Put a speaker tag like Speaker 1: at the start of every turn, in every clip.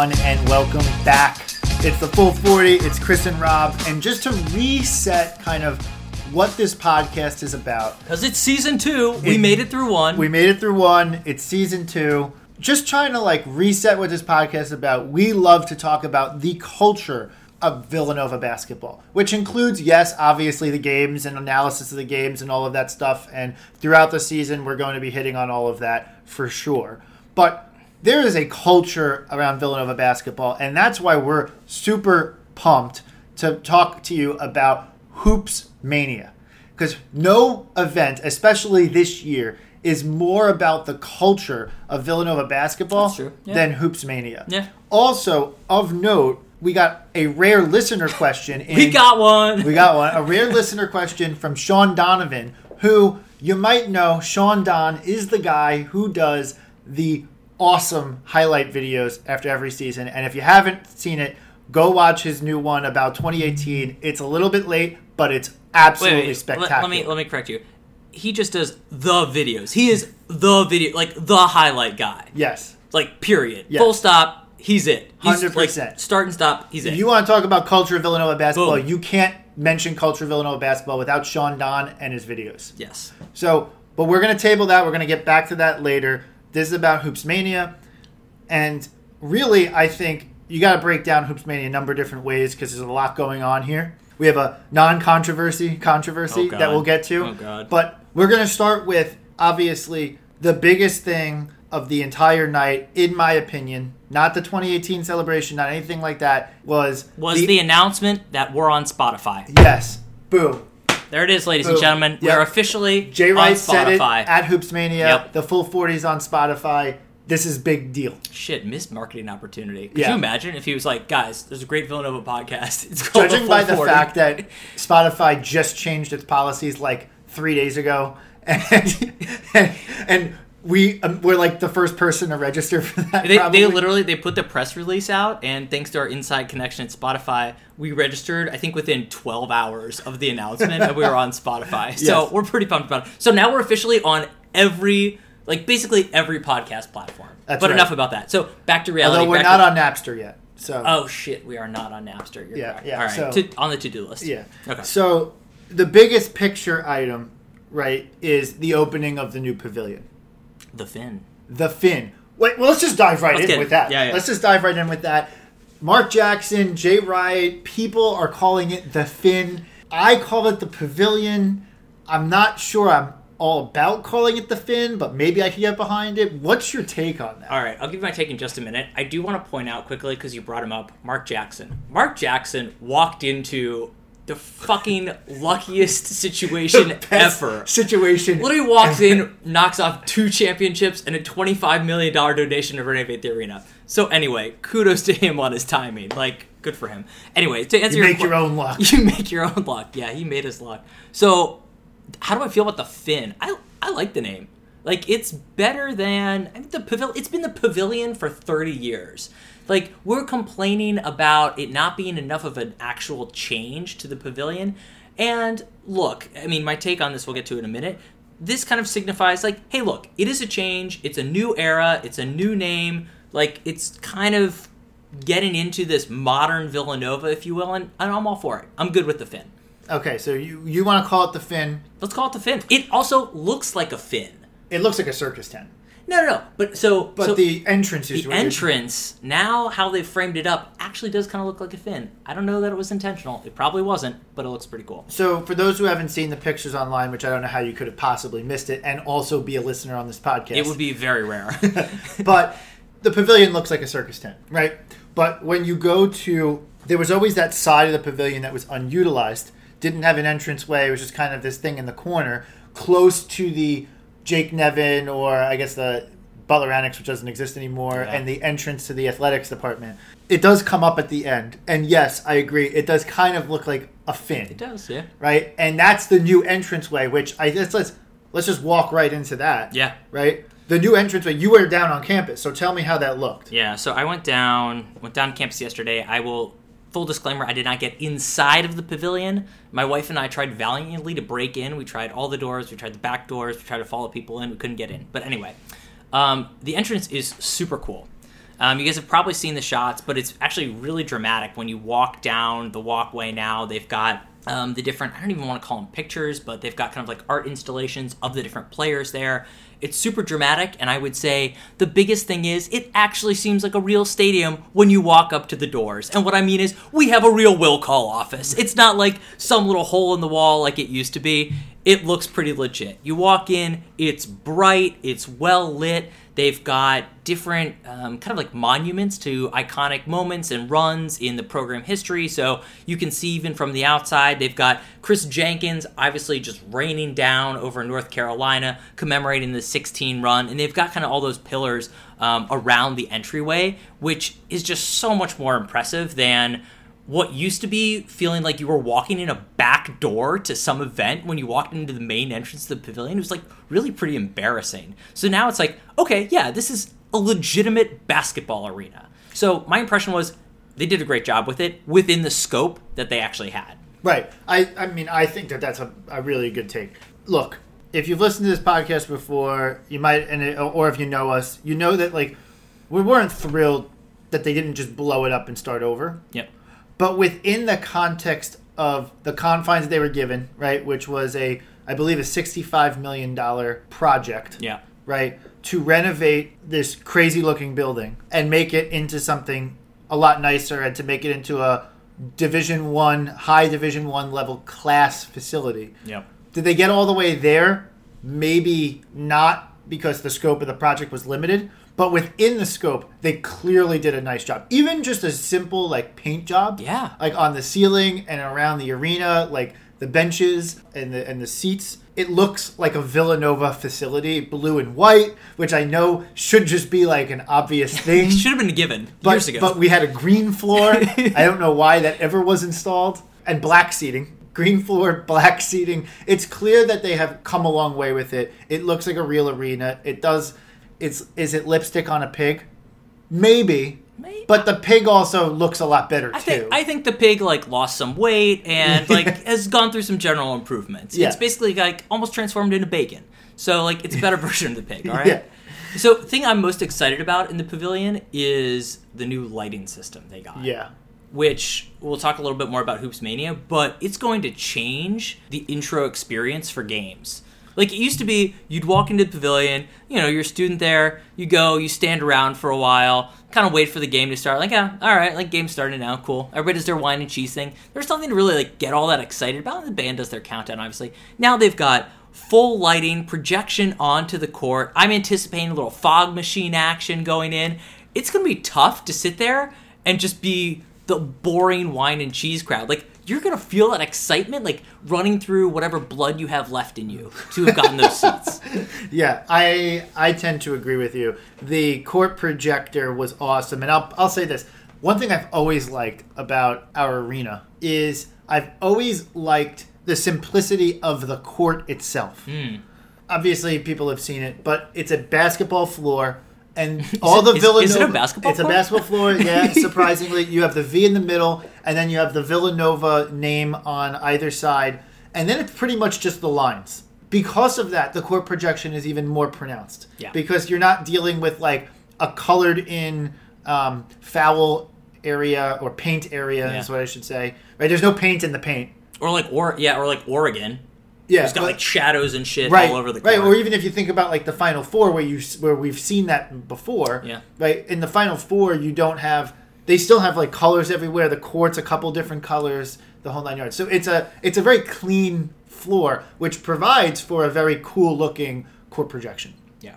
Speaker 1: everyone, and welcome back. It's the Full 40, it's Chris and Rob, and just to reset kind of what this podcast is about,
Speaker 2: Because it's season two. we made it through one.
Speaker 1: we made it through one, it's season two. Just trying to like reset what this podcast is about. We love to talk about the culture of Villanova basketball, which includes, yes, obviously the games and analysis of the games and all of that stuff. And throughout the season, we're going to be hitting on all of that for sure. But there is a culture around Villanova basketball, and that's why we're super pumped to talk to you about Hoops Mania. Because no event, especially this year, is more about the culture of Villanova basketball
Speaker 2: yeah.
Speaker 1: than Hoops Mania.
Speaker 2: Yeah.
Speaker 1: Also, of note, we got a rare listener question. In,
Speaker 2: we got one.
Speaker 1: we got one. A rare listener question from Sean Donovan, who you might know. Sean Don is the guy who does the awesome highlight videos after every season. And if you haven't seen it, go watch his new one about 2018. It's a little bit late, but it's
Speaker 2: Wait,
Speaker 1: absolutely
Speaker 2: wait, let,
Speaker 1: spectacular.
Speaker 2: let me let me correct you. He just does the videos. He is the video, like the highlight guy.
Speaker 1: Yes.
Speaker 2: Like period.
Speaker 1: Yes.
Speaker 2: Full stop. He's it. He's
Speaker 1: 100%.
Speaker 2: Like, start and stop. He's it.
Speaker 1: If you want to talk about culture of Villanova basketball,
Speaker 2: Boom.
Speaker 1: you can't mention culture of Villanova basketball without Sean Don and his videos.
Speaker 2: yes.
Speaker 1: So, but we're going to table that. We're going to get back to that later. This is about Hoops Mania. And really, I think you got to break down Hoops Mania a number of different ways because there's a lot going on here. We have a non controversy controversy
Speaker 2: Oh,
Speaker 1: that we'll get to.
Speaker 2: Oh, God.
Speaker 1: But we're going to start with, obviously, the biggest thing of the entire night, in my opinion, not the 2018 celebration, not anything like that, was
Speaker 2: Was the, announcement that we're on Spotify?
Speaker 1: yes, boom.
Speaker 2: There it is, ladies and gentlemen.
Speaker 1: Yep.
Speaker 2: We're officially
Speaker 1: Jay
Speaker 2: on
Speaker 1: Wright said it
Speaker 2: Spotify.
Speaker 1: at Hoops Mania.
Speaker 2: Yep.
Speaker 1: The full 40s on Spotify. This is big deal.
Speaker 2: Shit, missed marketing opportunity. Could
Speaker 1: Yeah.
Speaker 2: you imagine if he was like, guys, there's a great Villanova podcast. It's called
Speaker 1: Judging
Speaker 2: the
Speaker 1: by the
Speaker 2: 40.
Speaker 1: fact that Spotify just changed its policies like three days ago, and and, and we um, we're like the first person to register for that.
Speaker 2: They, they literally they put the press release out, and thanks to our inside connection at Spotify, we registered. I think within 12 hours of the announcement, and we were on Spotify. So
Speaker 1: Yes.
Speaker 2: we're pretty pumped about it. So now we're officially on every, like basically every podcast platform.
Speaker 1: That's
Speaker 2: but
Speaker 1: right.
Speaker 2: enough about that. So back to reality.
Speaker 1: Although we're not
Speaker 2: to-
Speaker 1: on Napster yet, so
Speaker 2: Oh shit, we are not on Napster. You're
Speaker 1: Yeah,
Speaker 2: correct.
Speaker 1: yeah,
Speaker 2: All right,
Speaker 1: so-
Speaker 2: to, on the to-do list.
Speaker 1: yeah.
Speaker 2: Okay.
Speaker 1: So the biggest picture item, right, is the opening of the new pavilion.
Speaker 2: The Finn.
Speaker 1: the Finn. Wait, well, let's just dive right
Speaker 2: Let's
Speaker 1: in with
Speaker 2: it.
Speaker 1: that.
Speaker 2: Yeah, yeah.
Speaker 1: Let's just dive right in with that. Mark Jackson, Jay Wright, people are calling it the Finn. I call it the Pavilion. I'm not sure I'm all about calling it the Finn, but maybe I can get behind it. What's your take on that?
Speaker 2: All right, I'll give you my take in just a minute. I do want to point out quickly because you brought him up, Mark Jackson. Mark Jackson walked into the fucking luckiest situation ever.
Speaker 1: Situation.
Speaker 2: Literally walks in, knocks off two championships and a $25 million donation to renovate the arena. So anyway, kudos to him on his timing. Like, good for him. Anyway, to answer your
Speaker 1: You
Speaker 2: your
Speaker 1: make
Speaker 2: que-
Speaker 1: your own luck.
Speaker 2: You make your own luck. Yeah, he made his luck. So, how do I feel about the Finn? I I like the name. Like it's better than I the pavilion. It's been the pavilion for thirty years. Like we're complaining about it not being enough of an actual change to the pavilion. And look, I mean, my take on this we'll get to it in a minute. This kind of signifies like, hey, look, it is a change. It's a new era. It's a new name. Like it's kind of getting into this modern Villanova, if you will, and, and I'm all for it. I'm good with the Finn.
Speaker 1: Okay, so you, you want to call it the Finn.
Speaker 2: Let's call it the Finn. It also looks like a Finn.
Speaker 1: It looks like a circus tent.
Speaker 2: No, no, no. But so,
Speaker 1: But
Speaker 2: so
Speaker 1: the entrance is
Speaker 2: the entrance now, how they framed it up, actually does kind of look like a fin. I don't know that it was intentional. It probably wasn't, but it looks pretty cool.
Speaker 1: So, for those who haven't seen the pictures online, which I don't know how you could have possibly missed it, and also be a listener on this podcast,
Speaker 2: It would be very rare.
Speaker 1: but the pavilion looks like a circus tent, right? But when you go to, there was always that side of the pavilion that was unutilized, didn't have an entranceway. It was just kind of this thing in the corner, close to the Jake Nevin or I guess the Butler Annex, which doesn't exist anymore,
Speaker 2: Yeah.
Speaker 1: and the entrance to the athletics department. It does come up at the end, and yes, I agree. It does kind of look like a fin
Speaker 2: it does, yeah.
Speaker 1: right? And that's the new entranceway, which I just let's let's just walk right into that.
Speaker 2: Yeah.
Speaker 1: Right. The new entranceway. You were down on campus, so tell me how that looked.
Speaker 2: Yeah, so I went down went down campus yesterday. I will full disclaimer, I did not get inside of the pavilion. My wife and I tried valiantly to break in. We tried all the doors, we tried the back doors, we tried to follow people in, we couldn't get in. But anyway, um, the entrance is super cool. Um, you guys have probably seen the shots, but it's actually really dramatic when you walk down the walkway now. They've got um, the different, I don't even want to call them pictures, but they've got kind of like art installations of the different players there. It's super dramatic, and I would say the biggest thing is it actually seems like a real stadium when you walk up to the doors. And what I mean is, we have a real will call office. It's not like some little hole in the wall like it used to be. It looks pretty legit. You walk in, it's bright, it's well lit. They've got different um, kind of like monuments to iconic moments and runs in the program history. So you can see even from the outside, they've got Chris Jenkins obviously just raining down over North Carolina, commemorating the 16 run. And they've got kind of all those pillars um, around the entryway, which is just so much more impressive than what used to be feeling like you were walking in a back door to some event when you walked into the main entrance to the pavilion. It was like really pretty embarrassing. So now it's like, okay, yeah, this is a legitimate basketball arena. So my impression was they did a great job with it within the scope that they actually had.
Speaker 1: Right. I, I mean, I think that that's a, a really good take. Look, if you've listened to this podcast before, you might, and it, or if you know us, you know that like we weren't thrilled that they didn't just blow it up and start over.
Speaker 2: Yep.
Speaker 1: But within the context of the confines they were given, right, which was a, I believe, a sixty-five million dollar project.
Speaker 2: Yeah.
Speaker 1: Right to renovate this crazy looking building and make it into something a lot nicer and to make it into a division one high division one level class facility
Speaker 2: Yep.
Speaker 1: did they get all the way there maybe not because the scope of the project was limited but within the scope they clearly did a nice job even just a simple like paint job
Speaker 2: Yeah.
Speaker 1: like on the ceiling and around the arena like the benches and the and the seats it looks like a Villanova facility blue and white which I know should just be like an obvious thing
Speaker 2: It should have been given
Speaker 1: but,
Speaker 2: years ago.
Speaker 1: but we had a green floor. I don't know why that ever was installed. And black seating. Green floor, black seating. It's clear that they have come a long way with it. It looks like a real arena. It does it's is it lipstick on a pig? Maybe.
Speaker 2: Maybe.
Speaker 1: But the pig also looks a lot better
Speaker 2: I
Speaker 1: too.
Speaker 2: think I think the pig like lost some weight and like has gone through some general improvements.
Speaker 1: Yeah.
Speaker 2: It's basically like almost transformed into bacon. So like it's a better version of the pig, all right?
Speaker 1: Yeah.
Speaker 2: So thing I'm most excited about in the pavilion is the new lighting system they got.
Speaker 1: yeah.
Speaker 2: Which we'll talk a little bit more about Hoops Mania, but it's going to change the intro experience for games. Like it used to be, you'd walk into the pavilion, you know, you're a student there, you go, you stand around for a while, kind of wait for the game to start. Like, yeah, all right, like game's starting now, cool. Everybody does their wine and cheese thing. There's nothing to really like get all that excited about. The band does their countdown, obviously. Now they've got full lighting, projection onto the court. I'm anticipating a little fog machine action going in. It's gonna be tough to sit there and just be the boring wine and cheese crowd. Like you're gonna feel that excitement like running through whatever blood you have left in you to have gotten those seats.
Speaker 1: Yeah, I I tend to agree with you. The court projector was awesome, and I'll I'll say this: one thing I've always liked about our arena is I've always liked the simplicity of the court itself. Hmm. Obviously, people have seen it, but it's a basketball floor. And all
Speaker 2: it-
Speaker 1: the Villanova.
Speaker 2: is it a basketball
Speaker 1: It's a basketball floor. Yeah, surprisingly, you have the V in the middle, and then you have the Villanova name on either side, and then it's pretty much just the lines. Because of that, the court projection is even more pronounced.
Speaker 2: Yeah.
Speaker 1: Because you're not dealing with like a colored in um, foul area or paint area
Speaker 2: Yeah.
Speaker 1: is what I should say. Right? There's no paint in the paint.
Speaker 2: Or like or yeah, or like Oregon.
Speaker 1: Yeah.
Speaker 2: It's got
Speaker 1: but-
Speaker 2: like shadows and shit
Speaker 1: right,
Speaker 2: all over the court.
Speaker 1: right, or even if you think about like the Final Four, where you where we've seen that before,
Speaker 2: Yeah.
Speaker 1: right. In the Final Four, you don't have they still have like colors everywhere. The court's a couple different colors, the whole nine yards. So it's a it's a very clean floor, which provides for a very cool looking court projection.
Speaker 2: yeah.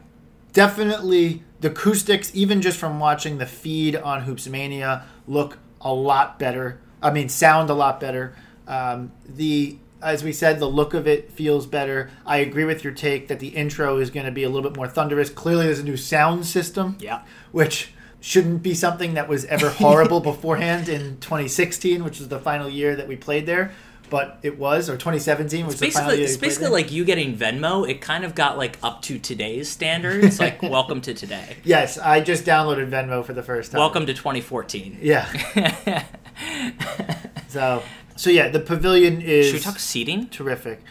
Speaker 1: Definitely the acoustics, even just from watching the feed on Hoops Mania, look a lot better. I mean, sound a lot better. Um, the as we said, the look of it feels better. I agree with your take that the intro is going to be a little bit more thunderous. Clearly, there's a new sound system,
Speaker 2: Yeah.
Speaker 1: which shouldn't be something that was ever horrible beforehand in 2016, which was the final year that we played there. But it was, or 2017 was the final
Speaker 2: Basically, it's basically like you getting Venmo. It kind of got like up to today's standards. like, welcome to today.
Speaker 1: yes, I just downloaded Venmo for the first time.
Speaker 2: Welcome to 2014.
Speaker 1: Yeah. So, so yeah, the pavilion is
Speaker 2: Should we talk seating?
Speaker 1: terrific.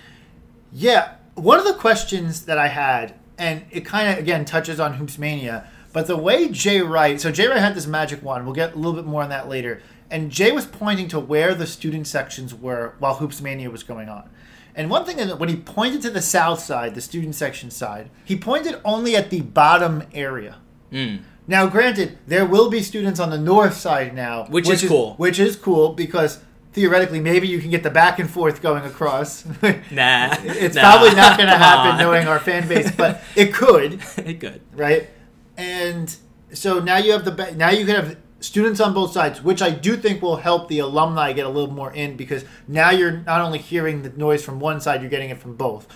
Speaker 1: Yeah, one of the questions that I had, and it kind of again touches on Hoops Mania, But the way Jay Wright, so Jay Wright had this magic wand. We'll get a little bit more on that later. And Jay was pointing to where the student sections were while Hoops Mania was going on. And one thing is when he pointed to the south side, the student section side, he pointed only at the bottom area.
Speaker 2: Mm.
Speaker 1: Now, granted, there will be students on the north side now,
Speaker 2: Which is cool.
Speaker 1: Which is cool because theoretically, maybe you can get the back and forth going across.
Speaker 2: Nah,
Speaker 1: it's
Speaker 2: nah,
Speaker 1: probably not going to happen
Speaker 2: on.
Speaker 1: knowing our fan base, but it could,
Speaker 2: it could.
Speaker 1: right? And so now you have the now you can have students on both sides, which I do think will help the alumni get a little more in because now you're not only hearing the noise from one side, you're getting it from both.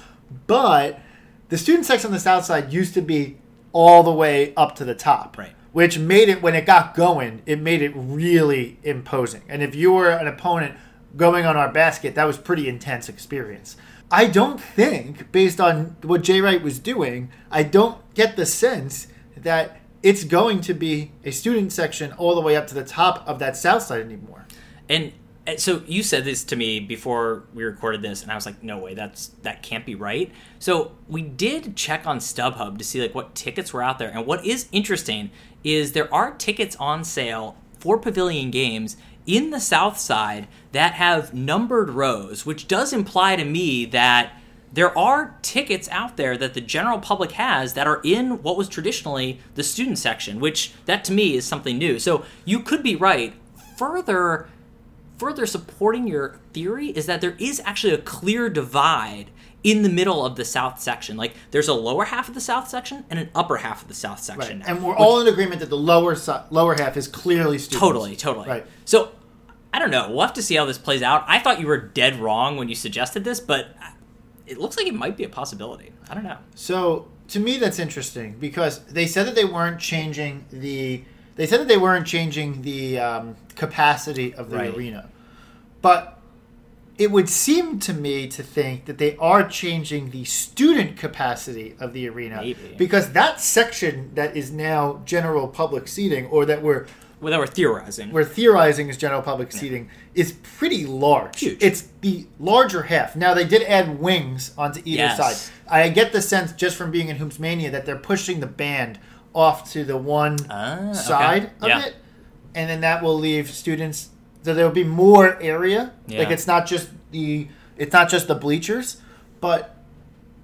Speaker 1: But the student section on the south side used to be all the way up to the top,
Speaker 2: Right.
Speaker 1: Which made it when it got going, it made it really imposing. And if you were an opponent going on our basket, that was pretty intense experience. I don't think, based on what Jay Wright was doing, I don't get the sense that it's going to be a student section all the way up to the top of that south side anymore.
Speaker 2: And uh, so you said this to me before we recorded this, and I was like, "No way, that's that can't be right." So we did check on StubHub to see like what tickets were out there, and what is interesting is there are tickets on sale for Pavilion games in the South Side that have numbered rows, which does imply to me that there are tickets out there that the general public has that are in what was traditionally the student section, which that to me is something new. So you could be right. Further further supporting your theory is that there is actually a clear divide in the middle of the south section. Like there's a lower half of the south section and an upper half of the south section. now,
Speaker 1: And we're
Speaker 2: which-
Speaker 1: all in agreement that the lower lower half is clearly students.
Speaker 2: Totally, totally.
Speaker 1: Right.
Speaker 2: So I don't know. We'll have to see how this plays out. I thought you were dead wrong when you suggested this, but it looks like it might be a possibility. I don't know.
Speaker 1: So to me, that's interesting because they said that they weren't changing the. They said that they weren't changing the um, capacity of the
Speaker 2: Right.
Speaker 1: arena, but it would seem to me to think that they are changing the student capacity of the arena
Speaker 2: Maybe.
Speaker 1: because that section that is now general public seating, or that we're
Speaker 2: Well, that we're theorizing.
Speaker 1: we're theorizing is general public seating is pretty large.
Speaker 2: Huge.
Speaker 1: It's the larger half. Now they did add wings onto either
Speaker 2: Yes.
Speaker 1: side. I get the sense just from being in Hoops Mania that they're pushing the band off to the one
Speaker 2: Ah, okay.
Speaker 1: side of
Speaker 2: Yeah.
Speaker 1: it, and then that will leave students. So there will be more area.
Speaker 2: Yeah.
Speaker 1: Like it's not just the it's not just the bleachers, but.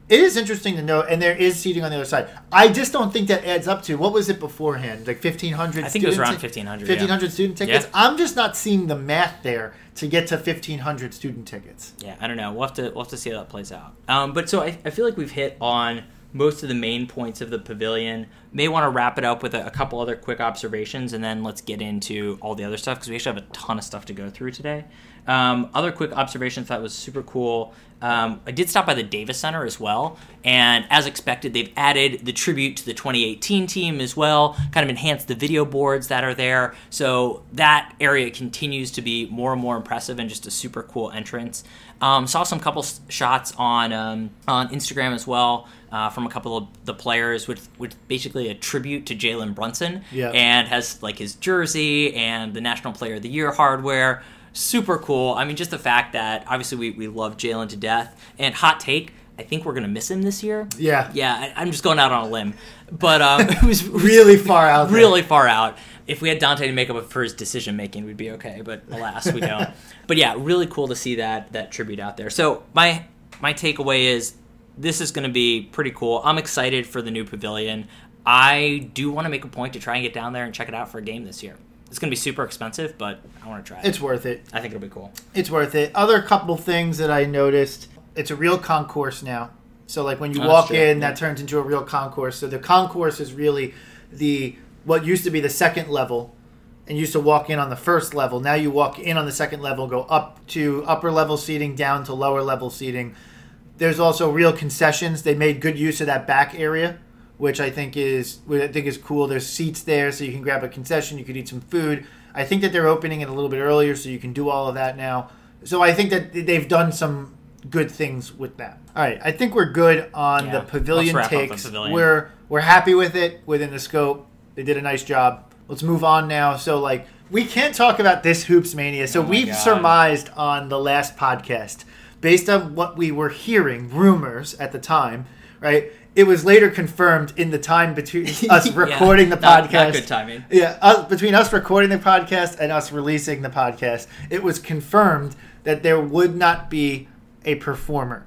Speaker 1: It is interesting to note, and there is seating on the other side. I just don't think that adds up to what was it beforehand, like fifteen hundred.
Speaker 2: I think it was around 1,500, yeah.
Speaker 1: 1,500 student tickets.
Speaker 2: Yeah.
Speaker 1: I'm just not seeing the math there to get to 1,500 student tickets.
Speaker 2: Yeah, I don't know. We'll have to we'll have to see how that plays out. Um, but so I, I feel like we've hit on most of the main points of the pavilion. May want to wrap it up with a, a couple other quick observations, and then let's get into all the other stuff because we actually have a ton of stuff to go through today. Um, other quick observations that was super cool. Um, I did stop by the Davis Center as well, and as expected, they've added the tribute to the 2018 team as well, kind of enhanced the video boards that are there. So that area continues to be more and more impressive and just a super cool entrance. Um, saw some couple shots on um, on Instagram as well uh, from a couple of the players, with with basically a tribute to Jalen Brunson,
Speaker 1: Yeah.
Speaker 2: and has like his jersey and the National Player of the Year hardware. Super cool. I mean, just the fact that obviously we, we love Jalen to death. And hot take, I think we're gonna miss him this year.
Speaker 1: Yeah.
Speaker 2: Yeah, I, I'm just going out on a limb, but um, it was
Speaker 1: Really far out there.
Speaker 2: really far out. If we had Donte to make up for his decision making, we'd be okay. But alas, we don't. but yeah, really cool to see that that tribute out there. So my my takeaway is this is going to be pretty cool. I'm excited for the new pavilion. I do want to make a point to try and get down there and check it out for a game this year. It's going to be super expensive, but I want to try it.
Speaker 1: It's worth it.
Speaker 2: I think it'll be cool.
Speaker 1: It's worth it. Other couple things that I noticed. It's a real concourse now. So like when you
Speaker 2: Oh,
Speaker 1: walk in, that turns into a real concourse. So the concourse is really the what used to be the second level, and used to walk in on the first level. Now you walk in on the second level, go up to upper level seating, down to lower level seating. There's also real concessions. They made good use of that back area, which I think is I think is cool. There's seats there, so you can grab a concession. You could eat some food. I think that they're opening it a little bit earlier, so you can do all of that now. So I think that they've done some good things with that. All right, I think we're good on
Speaker 2: Yeah,
Speaker 1: the pavilion
Speaker 2: up the
Speaker 1: takes.
Speaker 2: pavilion.
Speaker 1: We're we're happy with it within the scope. They did a nice job. Let's move on now. So like we can't talk about this hoops mania. So
Speaker 2: Oh
Speaker 1: we've
Speaker 2: God.
Speaker 1: surmised on the last podcast based on what we were hearing, rumors at the time, right? It was later confirmed in the time between us
Speaker 2: Yeah,
Speaker 1: recording the
Speaker 2: not-
Speaker 1: podcast.
Speaker 2: not good timing.
Speaker 1: Yeah, us, between us recording the podcast and us releasing the podcast, it was confirmed that there would not be a performer.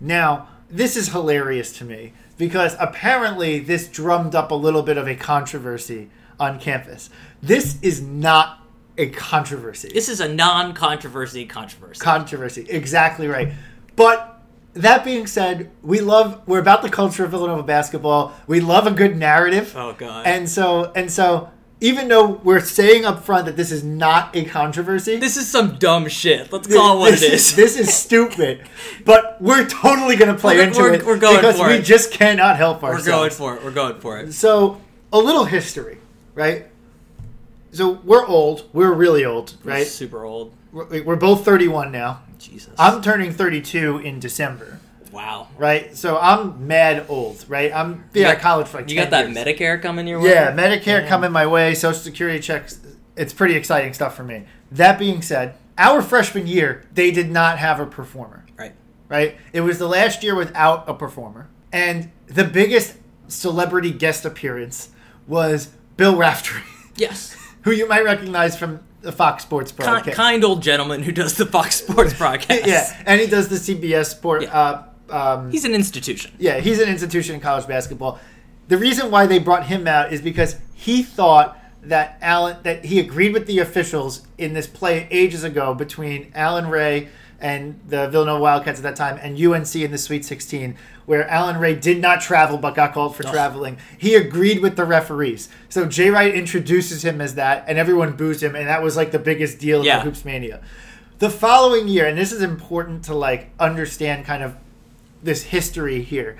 Speaker 1: Now, this is hilarious to me because apparently this drummed up a little bit of a controversy on campus. This is not a controversy.
Speaker 2: This is a non-controversy controversy.
Speaker 1: controversy. Exactly right. But that being said, we love we're about the culture of Villanova basketball. We love a good narrative.
Speaker 2: oh god.
Speaker 1: And so and so even though we're saying up front that this is not a controversy,
Speaker 2: this is some dumb shit. Let's call it what it is.
Speaker 1: This is stupid. But we're totally going to play
Speaker 2: We're-
Speaker 1: into
Speaker 2: we're-
Speaker 1: it
Speaker 2: we're going
Speaker 1: because
Speaker 2: for
Speaker 1: we
Speaker 2: it.
Speaker 1: just cannot help ourselves.
Speaker 2: We're going for it. We're going for it.
Speaker 1: So, a little history, right? So, we're old. We're really old,
Speaker 2: We're
Speaker 1: right?
Speaker 2: super old.
Speaker 1: We're, we're both 31 now.
Speaker 2: Jesus.
Speaker 1: I'm turning 32 in December,
Speaker 2: wow.
Speaker 1: right? So I'm mad old, right? I'm been
Speaker 2: You
Speaker 1: out
Speaker 2: got-
Speaker 1: of college for like
Speaker 2: You
Speaker 1: 10
Speaker 2: got that
Speaker 1: years.
Speaker 2: Medicare coming your way.
Speaker 1: Yeah, Medicare
Speaker 2: Yeah.
Speaker 1: coming my way, Social Security checks. It's pretty exciting stuff for me. That being said, our freshman year, they did not have a performer,
Speaker 2: Right.
Speaker 1: right? It was the last year without a performer. And the biggest celebrity guest appearance was Bill Raftery,
Speaker 2: Yes.
Speaker 1: who you might recognize from the Fox Sports broadcast.
Speaker 2: kind old gentleman who does the Fox Sports broadcast.
Speaker 1: yeah, and he does the CBS Sport.
Speaker 2: Yeah.
Speaker 1: Uh, um,
Speaker 2: He's an institution.
Speaker 1: Yeah, he's an institution in college basketball. The reason why they brought him out is because he thought that Allen that he agreed with the officials in this play ages ago between Allen Ray and the Villanova Wildcats at that time and UNC in the Sweet 16 where Allen Ray did not travel but got called for
Speaker 2: Ugh.
Speaker 1: traveling. He agreed with the referees. So Jay Wright introduces him as that and everyone boos him and that was like the biggest deal
Speaker 2: Yeah.
Speaker 1: the Hoops Mania. The following year, and this is important to like understand kind of this history here.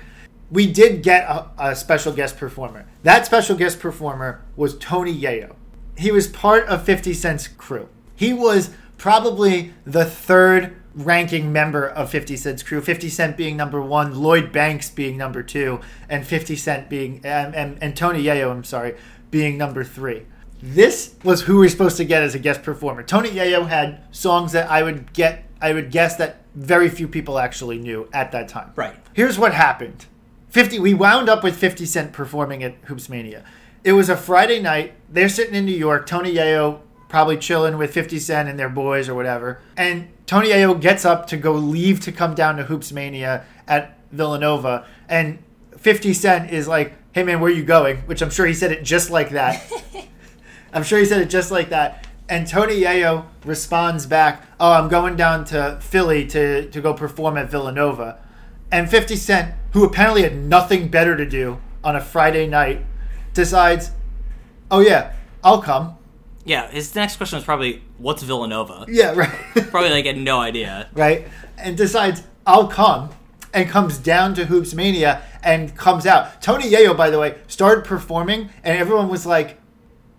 Speaker 1: We did get a, a special guest performer. That special guest performer was Tony Yayo. He was part of 50 Cent's crew. He was probably the third ranking member of 50 Cent's crew. 50 Cent being number one, Lloyd Banks being number two, and 50 Cent being, and, and, and Tony Yayo, I'm sorry, being number three. This was who we are supposed to get as a guest performer. Tony Yayo had songs that I would get, I would guess that very few people actually knew at that time.
Speaker 2: Right.
Speaker 1: Here's what happened. 50 we wound up with 50 Cent performing at Hoops Mania. It was a Friday night. They're sitting in New York. Tony Yayo probably chilling with 50 Cent and their boys or whatever. And Tony Yayo gets up to go leave to come down to Hoops Mania at Villanova and 50 Cent is like, "Hey man, where you going?" Which I'm sure he said it just like that. I'm sure he said it just like that. And Tony Yayo responds back, "Oh, I'm going down to Philly to to go perform at Villanova." And 50 Cent, who apparently had nothing better to do on a Friday night, decides, "Oh yeah, I'll come."
Speaker 2: Yeah, his next question was probably, "What's Villanova?"
Speaker 1: Yeah, right.
Speaker 2: Probably like had no idea.
Speaker 1: right? And decides, I'll come, and comes down to Hoops Mania and comes out. Tony Yayo, by the way, started performing, and everyone was like,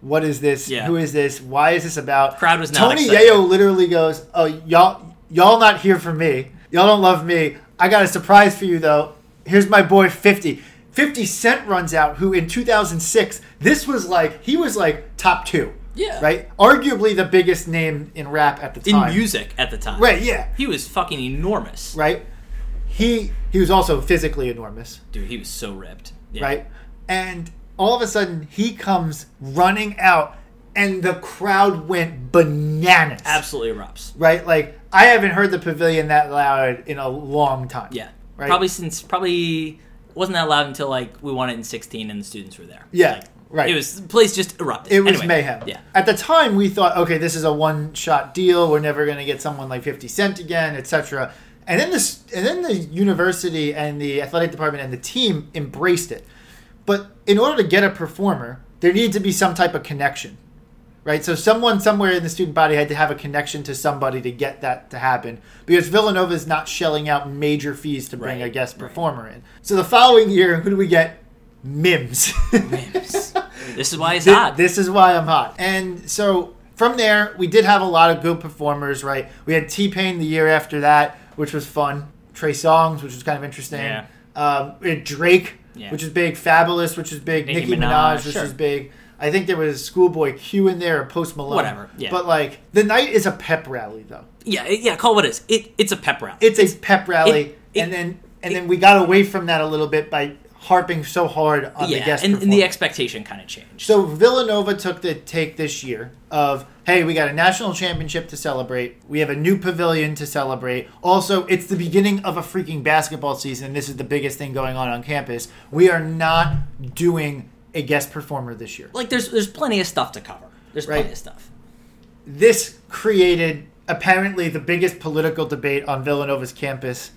Speaker 1: what is this?
Speaker 2: Yeah.
Speaker 1: Who is this? Why is this about?
Speaker 2: Crowd was not
Speaker 1: Tony
Speaker 2: excited.
Speaker 1: Yayo literally goes, "Oh, y'all, y'all not here for me. Y'all don't love me. I got a surprise for you though. Here's my boy 50. 50 Cent runs out, who in 2006, this was like he was like top two.
Speaker 2: Yeah.
Speaker 1: Right? Arguably the biggest name in rap at the time.
Speaker 2: In music at the time.
Speaker 1: Right, yeah.
Speaker 2: He was fucking enormous.
Speaker 1: Right? He he was also physically enormous,
Speaker 2: Dude, he was so ripped. Yeah.
Speaker 1: right? And all of a sudden he comes running out and the crowd went bananas.
Speaker 2: Absolutely erupts.
Speaker 1: Right? Like I haven't heard the pavilion that loud in a long time.
Speaker 2: Yeah.
Speaker 1: Right?
Speaker 2: Probably since probably wasn't that loud until like we won it in 16 and the students were there.
Speaker 1: Yeah.
Speaker 2: Like,
Speaker 1: right.
Speaker 2: It was the place just erupted.
Speaker 1: It was
Speaker 2: Anyway,
Speaker 1: mayhem.
Speaker 2: Yeah.
Speaker 1: At the time, we thought, okay, this is a one-shot deal. We're never going to get someone like Fifty Cent again, etc. And then this, and then the university and the athletic department and the team embraced it. But in order to get a performer, there needed to be some type of connection, right? So someone somewhere in the student body had to have a connection to somebody to get that to happen. Because Villanova is not shelling out major fees to bring
Speaker 2: Right,
Speaker 1: a guest
Speaker 2: right.
Speaker 1: performer in. So the following year, who do we get? Mims.
Speaker 2: Mims. this is why it's
Speaker 1: Thi-
Speaker 2: hot.
Speaker 1: This is why I'm hot. And so from there, we did have a lot of good performers, right? We had T Pain the year after that, which was fun. Trey Songz, which was kind of interesting.
Speaker 2: Yeah.
Speaker 1: Um, we had Drake,
Speaker 2: Yeah.
Speaker 1: which is big. Fabolous, which is big.
Speaker 2: Nicki
Speaker 1: Nicki, Minaj,
Speaker 2: Minaj,
Speaker 1: which
Speaker 2: sure.
Speaker 1: is big. I think there was Schoolboy Q in there or Post Malone.
Speaker 2: Whatever, yeah.
Speaker 1: But like the night is a pep rally, though.
Speaker 2: yeah, yeah. Call it what it is. It, it's a pep rally.
Speaker 1: It's a pep rally,
Speaker 2: It- it-
Speaker 1: and then and then we got away from that a little bit by harping so hard on the guest
Speaker 2: and, and the expectation kind of changed.
Speaker 1: So Villanova took the take this year of hey, we got a national championship to celebrate. We have a new pavilion to celebrate. Also, it's the beginning of a freaking basketball season. This is the biggest thing going on on campus. We are not doing a guest performer this year.
Speaker 2: like there's there's plenty of stuff to cover. There's
Speaker 1: Right.
Speaker 2: plenty of stuff.
Speaker 1: This created apparently the biggest political debate on Villanova's campus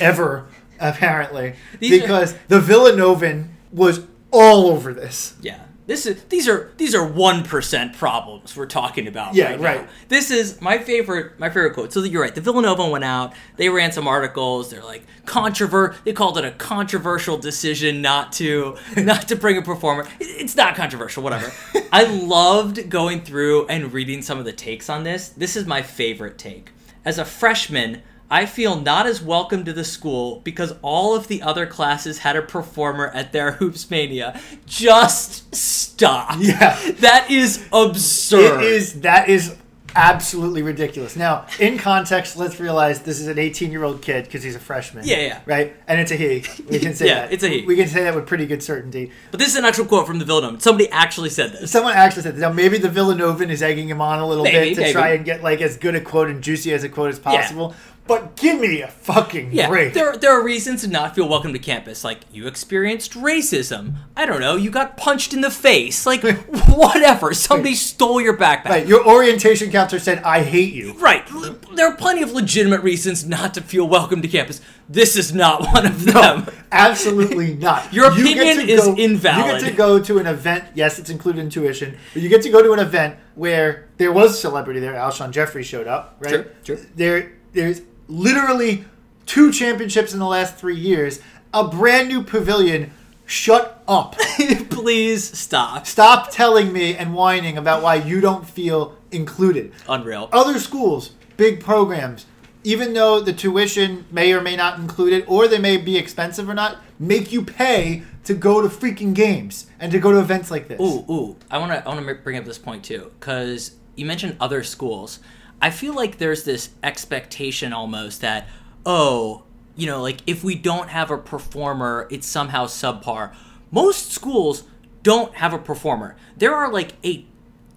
Speaker 1: ever. apparently,
Speaker 2: These are-
Speaker 1: because the Villanovan was all over this.
Speaker 2: Yeah. This is these are these are one percent problems we're talking about.
Speaker 1: Yeah,
Speaker 2: right, now.
Speaker 1: right.
Speaker 2: This is my favorite my favorite quote. So you're right. The Villanova went out. They ran some articles. They're like controvert. They called it a controversial decision not to not to bring a performer. It's not controversial. Whatever. I loved going through and reading some of the takes on this. This is my favorite take. As a freshman. I feel not as welcome to the school because all of the other classes had a performer at their Hoops Mania. Just stop.
Speaker 1: Yeah.
Speaker 2: That is absurd.
Speaker 1: It is that is absolutely ridiculous. Now, in context, let's realize this is an 18 year old kid because he's a freshman.
Speaker 2: Yeah, yeah.
Speaker 1: Right, and it's a he. We can say
Speaker 2: Yeah,
Speaker 1: that.
Speaker 2: it's a he.
Speaker 1: We can say that with pretty good certainty.
Speaker 2: But this is an actual quote from the Villanova. Somebody actually said this.
Speaker 1: Someone actually said that. Now, maybe the Villanovan is egging him on a little
Speaker 2: Maybe,
Speaker 1: bit to
Speaker 2: maybe.
Speaker 1: try and get like as good a quote and juicy as a quote as possible. But give me a fucking
Speaker 2: Yeah,
Speaker 1: break.
Speaker 2: there, there are reasons to not feel welcome to campus. Like, you experienced racism. I don't know, you got punched in the face. Like, whatever. Somebody stole your backpack.
Speaker 1: Right, your orientation counselor said, "I hate you."
Speaker 2: Right. There are plenty of legitimate reasons not to feel welcome to campus. This is not one of them.
Speaker 1: No, Absolutely not.
Speaker 2: Your
Speaker 1: You
Speaker 2: opinion
Speaker 1: to
Speaker 2: is
Speaker 1: go-
Speaker 2: invalid.
Speaker 1: You get to go to an event. Yes, it's included in tuition. But you get to go to an event where there was a celebrity there. Alshon Jeffery showed up. Right.
Speaker 2: Sure, sure.
Speaker 1: There, there's literally two championships in the last three years. A brand new pavilion. Shut up.
Speaker 2: Please stop.
Speaker 1: Stop telling me and whining about why you don't feel included.
Speaker 2: Unreal.
Speaker 1: Other schools, big programs, even though the tuition may or may not include it, or they may be expensive or not, make you pay to go to freaking games and to go to events like this.
Speaker 2: Ooh, ooh. I want to I want to bring up this point too cuz you mentioned other schools. I feel like there's this expectation almost that oh, you know, like if we don't have a performer, it's somehow subpar. Most schools don't have a performer. There are like a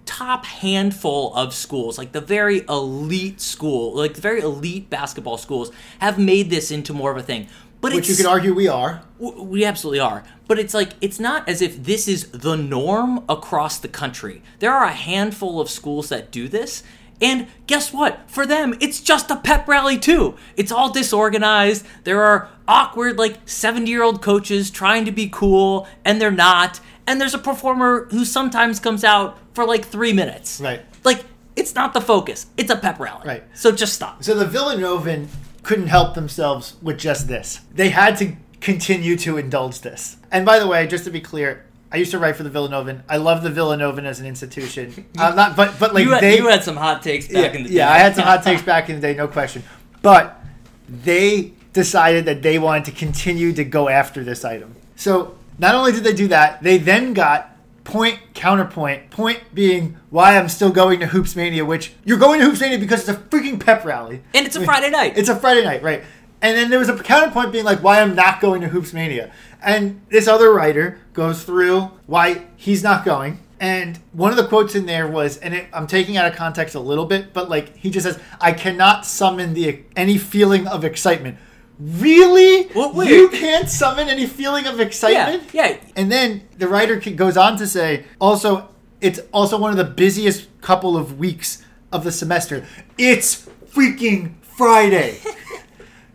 Speaker 2: top handful of schools, like the very elite school, like the very elite basketball schools have made this into more of a thing. But
Speaker 1: Which you could argue we are.
Speaker 2: We absolutely are. But it's like, it's not as if this is the norm across the country. There are a handful of schools that do this. And guess what? For them, it's just a pep rally too. It's all disorganized. There are awkward, like 70 year old coaches trying to be cool, and they're not. And there's a performer who sometimes comes out for like three minutes.
Speaker 1: Right.
Speaker 2: Like, it's not the focus. It's a pep rally.
Speaker 1: Right.
Speaker 2: So just stop.
Speaker 1: So the Villanovan couldn't help themselves with just this. They had to continue to indulge this. And by the way, just to be clear, I used to write for the Villanovan. I love the Villanovan as an institution. I'm uh, not, but but like
Speaker 2: you, had,
Speaker 1: they,
Speaker 2: you had some hot takes back
Speaker 1: yeah,
Speaker 2: in the day.
Speaker 1: yeah, I had some hot takes back in the day, no question. But they decided that they wanted to continue to go after this item. So not only did they do that, they then got point counterpoint. Point being why I'm still going to Hoops Mania, which you're going to Hoops Mania because it's a freaking pep rally.
Speaker 2: And it's a Friday night.
Speaker 1: It's a Friday night, right? And then there was a counterpoint being like, why I'm not going to Hoops Mania. And this other writer goes through why he's not going. And one of the quotes in there was, and it, I'm taking out of context a little bit, but like he just says, "I cannot summon the any feeling of excitement." Really?
Speaker 2: Well, wait.
Speaker 1: You can't summon any feeling of excitement?
Speaker 2: yeah.
Speaker 1: And then the writer goes on to say, also, it's also one of the busiest couple of weeks of the semester. It's freaking Friday.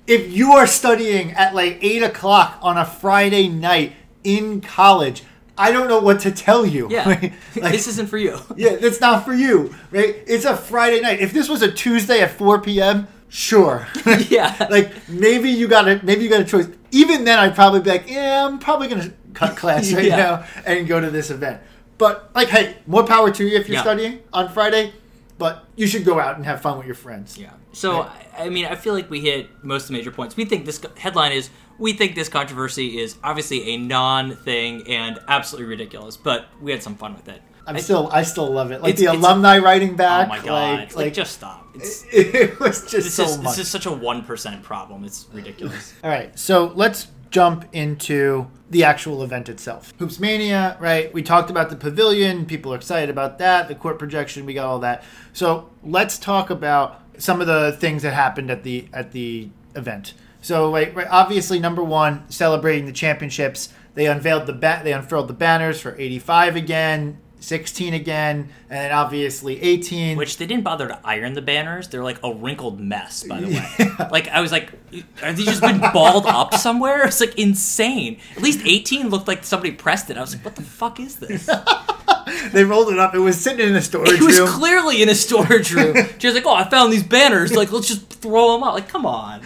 Speaker 1: if you are studying at like 8 o'clock on a Friday night in college, I don't know what to tell you.
Speaker 2: Yeah,
Speaker 1: right? Like,
Speaker 2: this isn't for you.
Speaker 1: yeah, that's not for you, right? It's a Friday night. If this was a Tuesday at 4 p.m., sure.
Speaker 2: Yeah.
Speaker 1: like maybe you got a maybe you got a choice. Even then, I'd probably be like, yeah, I'm probably gonna cut class right
Speaker 2: Yeah.
Speaker 1: now and go to this event. But like, hey, more power to you if you're
Speaker 2: Yeah.
Speaker 1: studying on Friday. But you should go out and have fun with your friends.
Speaker 2: Yeah. So
Speaker 1: Right.
Speaker 2: I I mean, I feel like we hit most of the major points. We think this headline is we think this controversy is obviously a non-thing and absolutely ridiculous, but we had some fun with it.
Speaker 1: I'm
Speaker 2: I-
Speaker 1: still, I still love it. Like
Speaker 2: It's-
Speaker 1: the
Speaker 2: it's-
Speaker 1: alumni writing oh back.
Speaker 2: Oh my god!
Speaker 1: Like,
Speaker 2: Like,
Speaker 1: like,
Speaker 2: just stop. It's,
Speaker 1: it, was just
Speaker 2: this
Speaker 1: so
Speaker 2: is
Speaker 1: much.
Speaker 2: this is such a one percent problem. It's ridiculous.
Speaker 1: All right, so let's jump into the actual event itself. Hoops Mania, right? We talked about the pavilion. People are excited about that. The court projection, we got all that. So let's talk about some of the things that happened at the at the event. So, like, right, obviously, number one, celebrating the championships. They unveiled the bat. They unfurled the banners for 85 again, 16 again, and then obviously 18.
Speaker 2: Which they didn't bother to iron the banners. They're like a wrinkled mess, by the way. Like I was like, are these just been balled up somewhere? It's like insane. At least 18 looked like somebody pressed it. I was like, what the fuck is this?
Speaker 1: they rolled it up. It was sitting in a storage room.
Speaker 2: It was
Speaker 1: room.
Speaker 2: clearly in a storage room. She was like, "Oh, I found these banners. Like, let's just throw them out." Like, come on.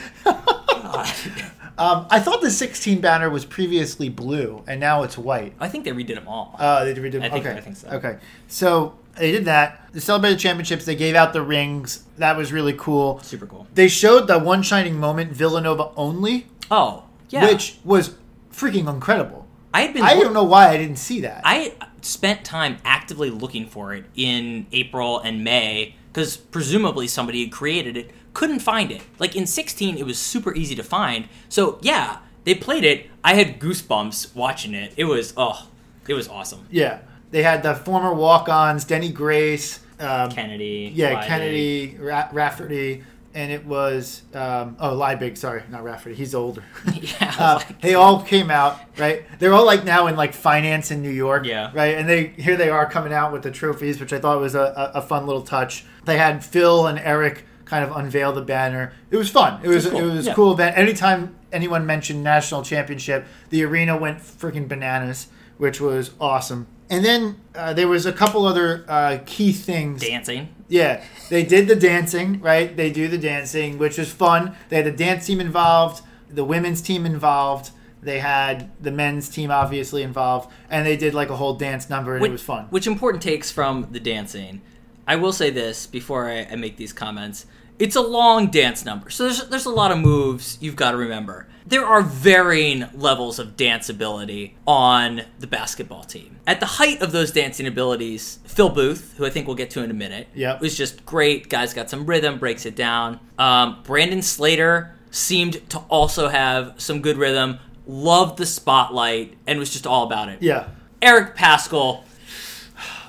Speaker 1: Um, I thought the 16 banner was previously blue, and now it's white.
Speaker 2: I think they redid them all.
Speaker 1: Uh, they did redid.
Speaker 2: I think-
Speaker 1: okay,
Speaker 2: I think so.
Speaker 1: Okay, so they did that. They celebrated championships. They gave out the rings. That was really cool.
Speaker 2: Super cool.
Speaker 1: They showed the one shining moment Villanova only,
Speaker 2: Oh, yeah.
Speaker 1: which was freaking incredible.
Speaker 2: I had been.
Speaker 1: I don't know why I didn't see that.
Speaker 2: I spent time actively looking for it in April and May because presumably somebody had created it. Couldn't find it. Like in 16, it was super easy to find. So yeah, they played it. I had goosebumps watching it. It was oh, it was awesome.
Speaker 1: yeah, they had the former walk-ons, Denny Grace, um,
Speaker 2: Kennedy.
Speaker 1: yeah. Kennedy, Ra- Rafferty, and it was um, oh Leibig. Sorry, not Rafferty. He's older.
Speaker 2: yeah,
Speaker 1: Uh,
Speaker 2: like,
Speaker 1: they all came out, right? They're all like now in like finance in New York,
Speaker 2: Yeah.
Speaker 1: right? And they here they are coming out with the trophies, which I thought was a, a fun little touch. They had Phil and Eric kind of unveil the banner. It was fun. It was
Speaker 2: cool.
Speaker 1: it was a
Speaker 2: Yeah.
Speaker 1: cool event. Anytime anyone mentioned national championship, the arena went freaking bananas, which was awesome. And then uh, there was a couple other uh, key things.
Speaker 2: dancing.
Speaker 1: Yeah, they did the dancing, right? They do the dancing, which was fun. They had the dance team involved, the women's team involved. They had the men's team obviously involved, and they did like a whole dance number, and
Speaker 2: Which,
Speaker 1: it was fun.
Speaker 2: Which important takes from the dancing. I will say this before I, I make these comments. It's a long dance number, so there's there's a lot of moves you've got to remember. There are varying levels of dance ability on the basketball team. At the height of those dancing abilities, Phil Booth, who I think we'll get to in a minute,
Speaker 1: Yep.
Speaker 2: was just great. Guy's got some rhythm, breaks it down. Um, Brandon Slater seemed to also have some good rhythm. Loved the spotlight and was just all about it.
Speaker 1: Yeah,
Speaker 2: Eric Paschall,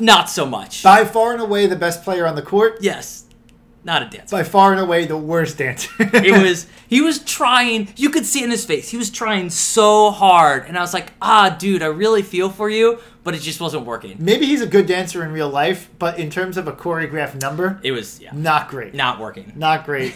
Speaker 2: not so much.
Speaker 1: by far and away the best player on the court.
Speaker 2: Yes, not a dancer.
Speaker 1: By far and away the worst dancer.
Speaker 2: It was he was trying. You could see in his face. He was trying so hard, and I was like, ah, dude, I really feel for you, but it just wasn't working.
Speaker 1: Maybe he's a good dancer in real life, but in terms of a choreographed number,
Speaker 2: It was yeah,
Speaker 1: not great.
Speaker 2: not working.
Speaker 1: Not great.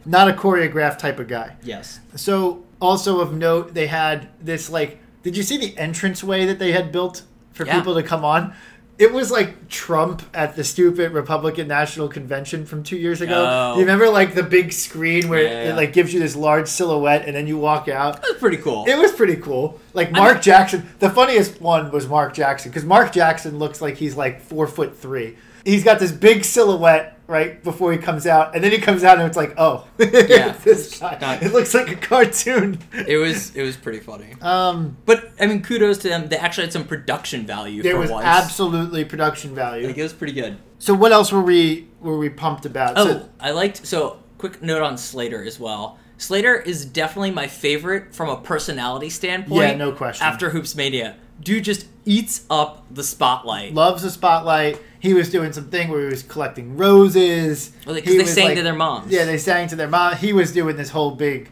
Speaker 1: not a choreographed type of guy.
Speaker 2: yes.
Speaker 1: So, also of note, they had this like. Did you see the entranceway that they had built for
Speaker 2: Yeah.
Speaker 1: people to come on? It was like Trump at the stupid Republican National Convention from two years ago.
Speaker 2: Oh.
Speaker 1: You remember like the big screen where
Speaker 2: Yeah, yeah.
Speaker 1: it like gives you this large silhouette and then you walk out?
Speaker 2: That was pretty cool.
Speaker 1: It was pretty cool. Like Mark
Speaker 2: mean-
Speaker 1: Jackson, the funniest one was Mark Jackson because Mark Jackson looks like he's like four foot three. He's got this big silhouette right before he comes out, and then he comes out and it's like, oh,
Speaker 2: Yeah.
Speaker 1: this guy.
Speaker 2: Not-
Speaker 1: It looks like a cartoon.
Speaker 2: it was it was pretty funny.
Speaker 1: Um,
Speaker 2: But I mean, kudos to them. They actually had some production value
Speaker 1: there
Speaker 2: for
Speaker 1: was
Speaker 2: once.
Speaker 1: absolutely production value.
Speaker 2: Like, it was pretty good.
Speaker 1: So what else were we were we pumped about?
Speaker 2: Oh,
Speaker 1: So-
Speaker 2: I liked. So, quick note on Slater as well. Slater is definitely my favorite from a personality standpoint.
Speaker 1: Yeah, no question.
Speaker 2: After Hoops Mania, dude just eats up the spotlight.
Speaker 1: loves the spotlight. He was doing some thing where he was collecting roses.
Speaker 2: Well,
Speaker 1: He
Speaker 2: they
Speaker 1: was,
Speaker 2: sang to their moms.
Speaker 1: Yeah, they sang to their mom. He was doing this whole big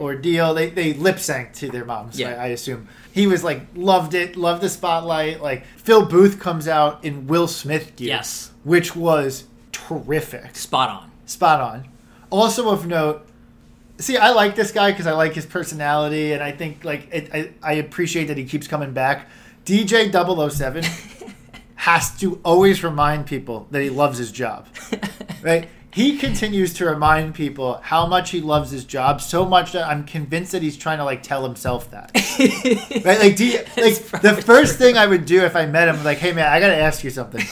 Speaker 1: ordeal. They they lip sang to their moms.
Speaker 2: Yeah.
Speaker 1: I, I assume he was like loved it, loved the spotlight. Like Phil Booth comes out in Will Smith gear,
Speaker 2: Yes.
Speaker 1: which was terrific,
Speaker 2: Spot on.
Speaker 1: spot on. Also of note. See, I like this guy because I like his personality, and I think like it, I, I appreciate that he keeps coming back. DJ 007 has to always remind people that he loves his job. Right? He continues to remind people how much he loves his job, so much that I'm convinced that he's trying to like tell himself that. Right? Like, do you, like the first thing I would do if I met him, like, hey man, I gotta ask you something.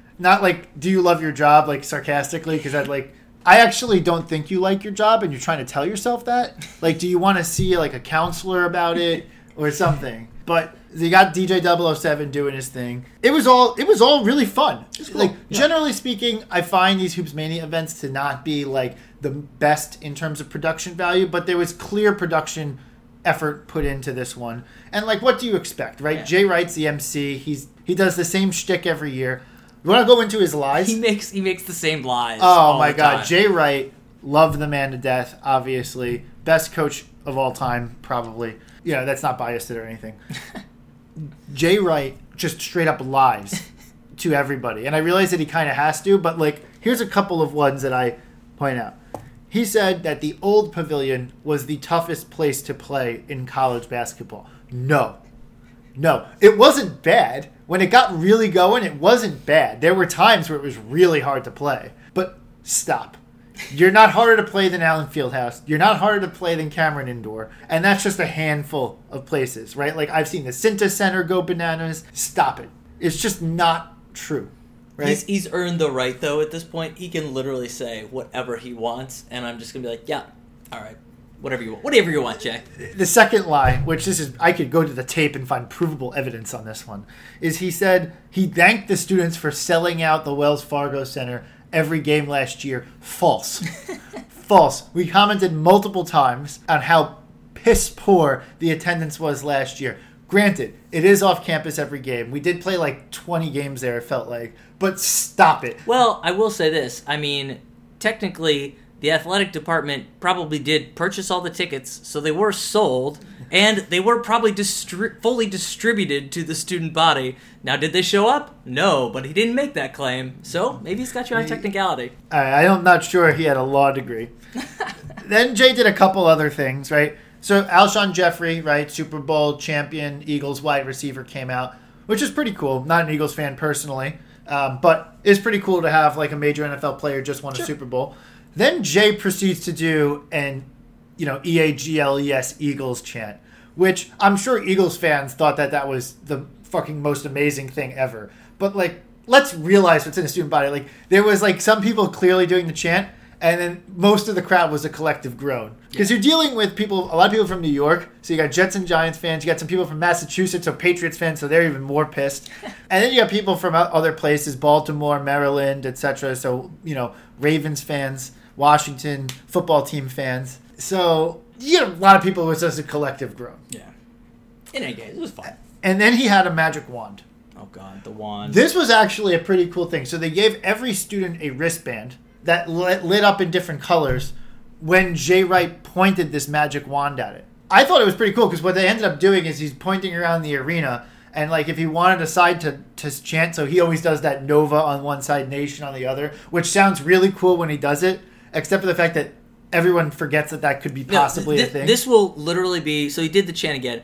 Speaker 1: Not like, do you love your job, like sarcastically, because I'd like. I actually don't think you like your job, and you're trying to tell yourself that. Like, do you want to see like a counselor about it or something? But they got DJ 007 doing his thing. It was all it was all really fun.
Speaker 2: cool,
Speaker 1: Like
Speaker 2: yeah.
Speaker 1: generally speaking, I find these Hoops Mania events to not be like the best in terms of production value, but there was clear production effort put into this one. And like, what do you expect, right?
Speaker 2: Yeah.
Speaker 1: Jay Wright's the MC. He's he does the same shtick every year. You want to go into his lies?
Speaker 2: He makes he makes the same lies.
Speaker 1: Oh my God,
Speaker 2: time.
Speaker 1: Jay Wright, love the man to death. Obviously, best coach of all time, probably. Yeah, that's not biased or anything. Jay Wright just straight up lies to everybody, and I realize that he kind of has to. But like, here's a couple of ones that I point out. He said that the old pavilion was the toughest place to play in college basketball. No, no, it wasn't bad. When it got really going, it wasn't bad. There were times where it was really hard to play. But stop. You're not harder to play than Allen Fieldhouse. You're not harder to play than Cameron Indoor. And that's just a handful of places, right? Like I've seen the Cinta Center go bananas. Stop it. It's just not true. Right?
Speaker 2: He's he's earned the right though. At this point, he can literally say whatever he wants, and I'm just gonna be like, yeah, all right, whatever you want, whatever you want, Jay.
Speaker 1: the second lie, which this is, I could go to the tape and find provable evidence on this one, is he said he thanked the students for selling out the Wells Fargo Center every game last year. False. False. We commented multiple times on how piss poor the attendance was last year. Granted, it is off campus every game. We did play like 20 games there, it felt like. But stop it.
Speaker 2: Well, I will say this. I mean, technically, the athletic department probably did purchase all the tickets, so they were sold, and they were probably distri- fully distributed to the student body. Now, did they show up? No, but he didn't make that claim, so maybe he's got you on technicality.
Speaker 1: I, I'm not sure he had a law degree. then Jay did a couple other things, right? So Alshon Jeffery, right, Super Bowl champion, Eagles wide receiver, came out, which is pretty cool. Not an Eagles fan personally, um, but it's pretty cool to have like a major NFL player just won a Super Bowl. Then Jay proceeds to do an, you know, E A G L E S Eagles chant, which I'm sure Eagles fans thought that that was the fucking most amazing thing ever. But like, let's realize what's in a student body. Like, there was like some people clearly doing the chant, and then most of the crowd was a collective groan because you're dealing with people, a lot of people from New York. So you got Jets and Giants fans. You got some people from Massachusetts, so Patriots fans, so they're even more pissed. and then you got people from other places, Baltimore, Maryland, etc. So you know, Ravens fans, Washington football team fans. So you get a lot of people who was just a collective groan.
Speaker 2: Yeah. In any case, it was fun.
Speaker 1: And then he had a magic wand.
Speaker 2: Oh god, the wand.
Speaker 1: This was actually a pretty cool thing. So they gave every student a wristband that lit, lit up in different colors when Jay Wright pointed this magic wand at it. I thought it was pretty cool because what they ended up doing is he's pointing around the arena and like if he wanted a side to, to chant, so he always does that Nova on one side, Nation on the other, which sounds really cool when he does it, except for the fact that everyone forgets that that could be
Speaker 2: No,
Speaker 1: possibly a thing.
Speaker 2: This will literally be. So he did the chant again.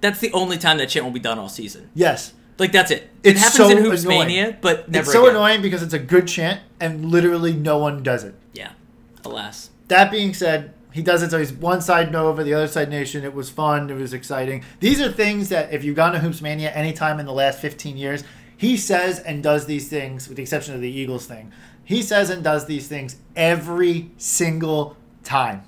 Speaker 2: That's the only time that chant will be done all season.
Speaker 1: yes.
Speaker 2: Like that's it.
Speaker 1: It's
Speaker 2: it happens
Speaker 1: so
Speaker 2: in Hoops
Speaker 1: annoying.
Speaker 2: Mania, but never.
Speaker 1: It's so
Speaker 2: again.
Speaker 1: annoying because it's a good chant and literally no one does it.
Speaker 2: Yeah. Alas.
Speaker 1: That being said, he does it so he's one side Nova, the other side Nation. It was fun. It was exciting. These are things that if you've gone to Hoops Mania anytime in the last 15 years, he says and does these things, with the exception of the Eagles thing. He says and does these things every single time.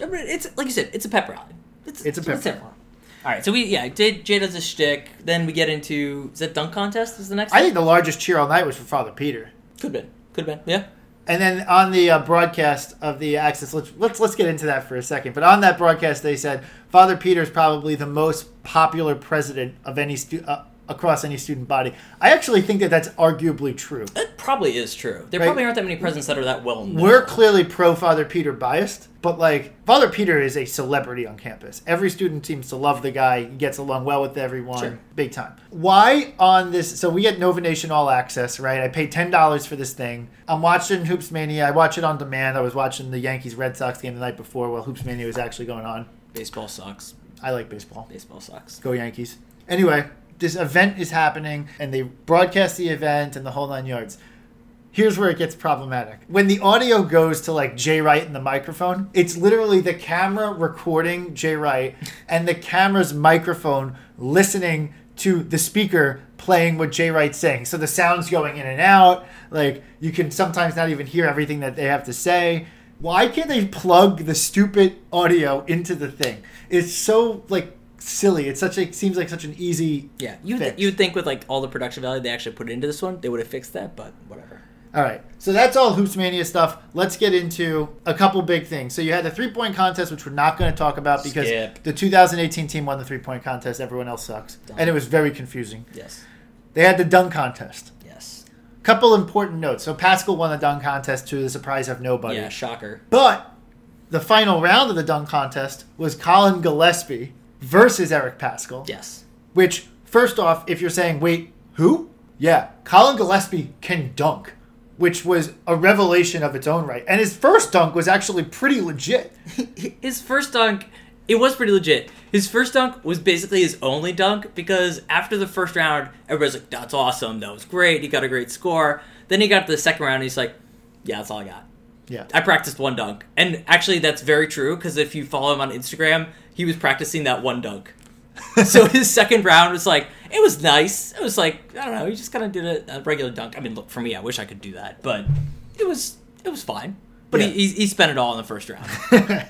Speaker 2: I mean, It's like you said. It's a pep rally. It's,
Speaker 1: It's a pep
Speaker 2: it. All right. So we yeah. Jay, Jay does a shtick. Then we get into is that dunk contest? Is the next?
Speaker 1: I
Speaker 2: thing?
Speaker 1: think the largest cheer all night was for Father Peter.
Speaker 2: could have been. Could have been. Yeah.
Speaker 1: And then on the uh, broadcast of the Access, let's, let's let's get into that for a second. But on that broadcast, they said Father Peter is probably the most popular president of any stu- uh, across any student body. I actually think that that's arguably true.
Speaker 2: That probably is true. There
Speaker 1: Right.
Speaker 2: probably aren't that many presidents that are that well known.
Speaker 1: We're clearly pro Father Peter biased, but like Father Peter is a celebrity on campus. Every student seems to love the guy. He gets along well with everyone,
Speaker 2: Sure.
Speaker 1: big time. Why on this? So we get Nova Nation All Access, right? I paid ten dollars for this thing. I'm watching Hoops Mania. I watch it on demand. I was watching the Yankees Red Sox game the night before while Hoops Mania was actually going on.
Speaker 2: baseball sucks.
Speaker 1: I like baseball.
Speaker 2: Baseball sucks.
Speaker 1: Go Yankees. Anyway, this event is happening and they broadcast the event and the whole nine yards. Here's where it gets problematic. When the audio goes to like Jay Wright in the microphone, it's literally the camera recording Jay Wright and the camera's microphone listening to the speaker playing what Jay Wright's saying. So the sound's going in and out. Like you can sometimes not even hear everything that they have to say. Why can't they plug the stupid audio into the thing? It's so like silly. It's such a seems like such an easy
Speaker 2: Yeah, you
Speaker 1: fix.
Speaker 2: you would think with like all the production value they actually put into this one, they would have fixed that, but whatever.
Speaker 1: All right. So that's all Hoops Mania stuff. Let's get into a couple big things. So you had the three point contest, which we're not going to talk about because
Speaker 2: Skip.
Speaker 1: the 2018 team won the three point contest. Everyone else sucks. And it was very confusing.
Speaker 2: Yes.
Speaker 1: They had the dunk contest.
Speaker 2: Yes.
Speaker 1: Couple important notes. So Paschall won the dunk contest to the surprise of nobody.
Speaker 2: Yeah, shocker.
Speaker 1: But the final round of the dunk contest was Collin Gillespie versus Eric Paschall.
Speaker 2: Yes.
Speaker 1: Which, first off, if you're saying, wait, who? Yeah, Collin Gillespie can dunk, which was a revelation of its own right. And his first dunk was actually pretty legit.
Speaker 2: His first dunk, it was pretty legit. His first dunk was basically his only dunk because after the first round, everybody's like, "That's awesome. That was great. He got a great score." Then he got to the second round, and he's like, "Yeah, that's all I got."
Speaker 1: Yeah.
Speaker 2: I practiced one dunk, and actually, that's very true because if you follow him on Instagram, he was practicing that one dunk. so his second round was like it was nice. It was like I don't know, he just kind of did a, a regular dunk. I mean, look for me, I wish I could do that, but it was it was fine. But
Speaker 1: Yeah.
Speaker 2: he, he he spent it all in the first round.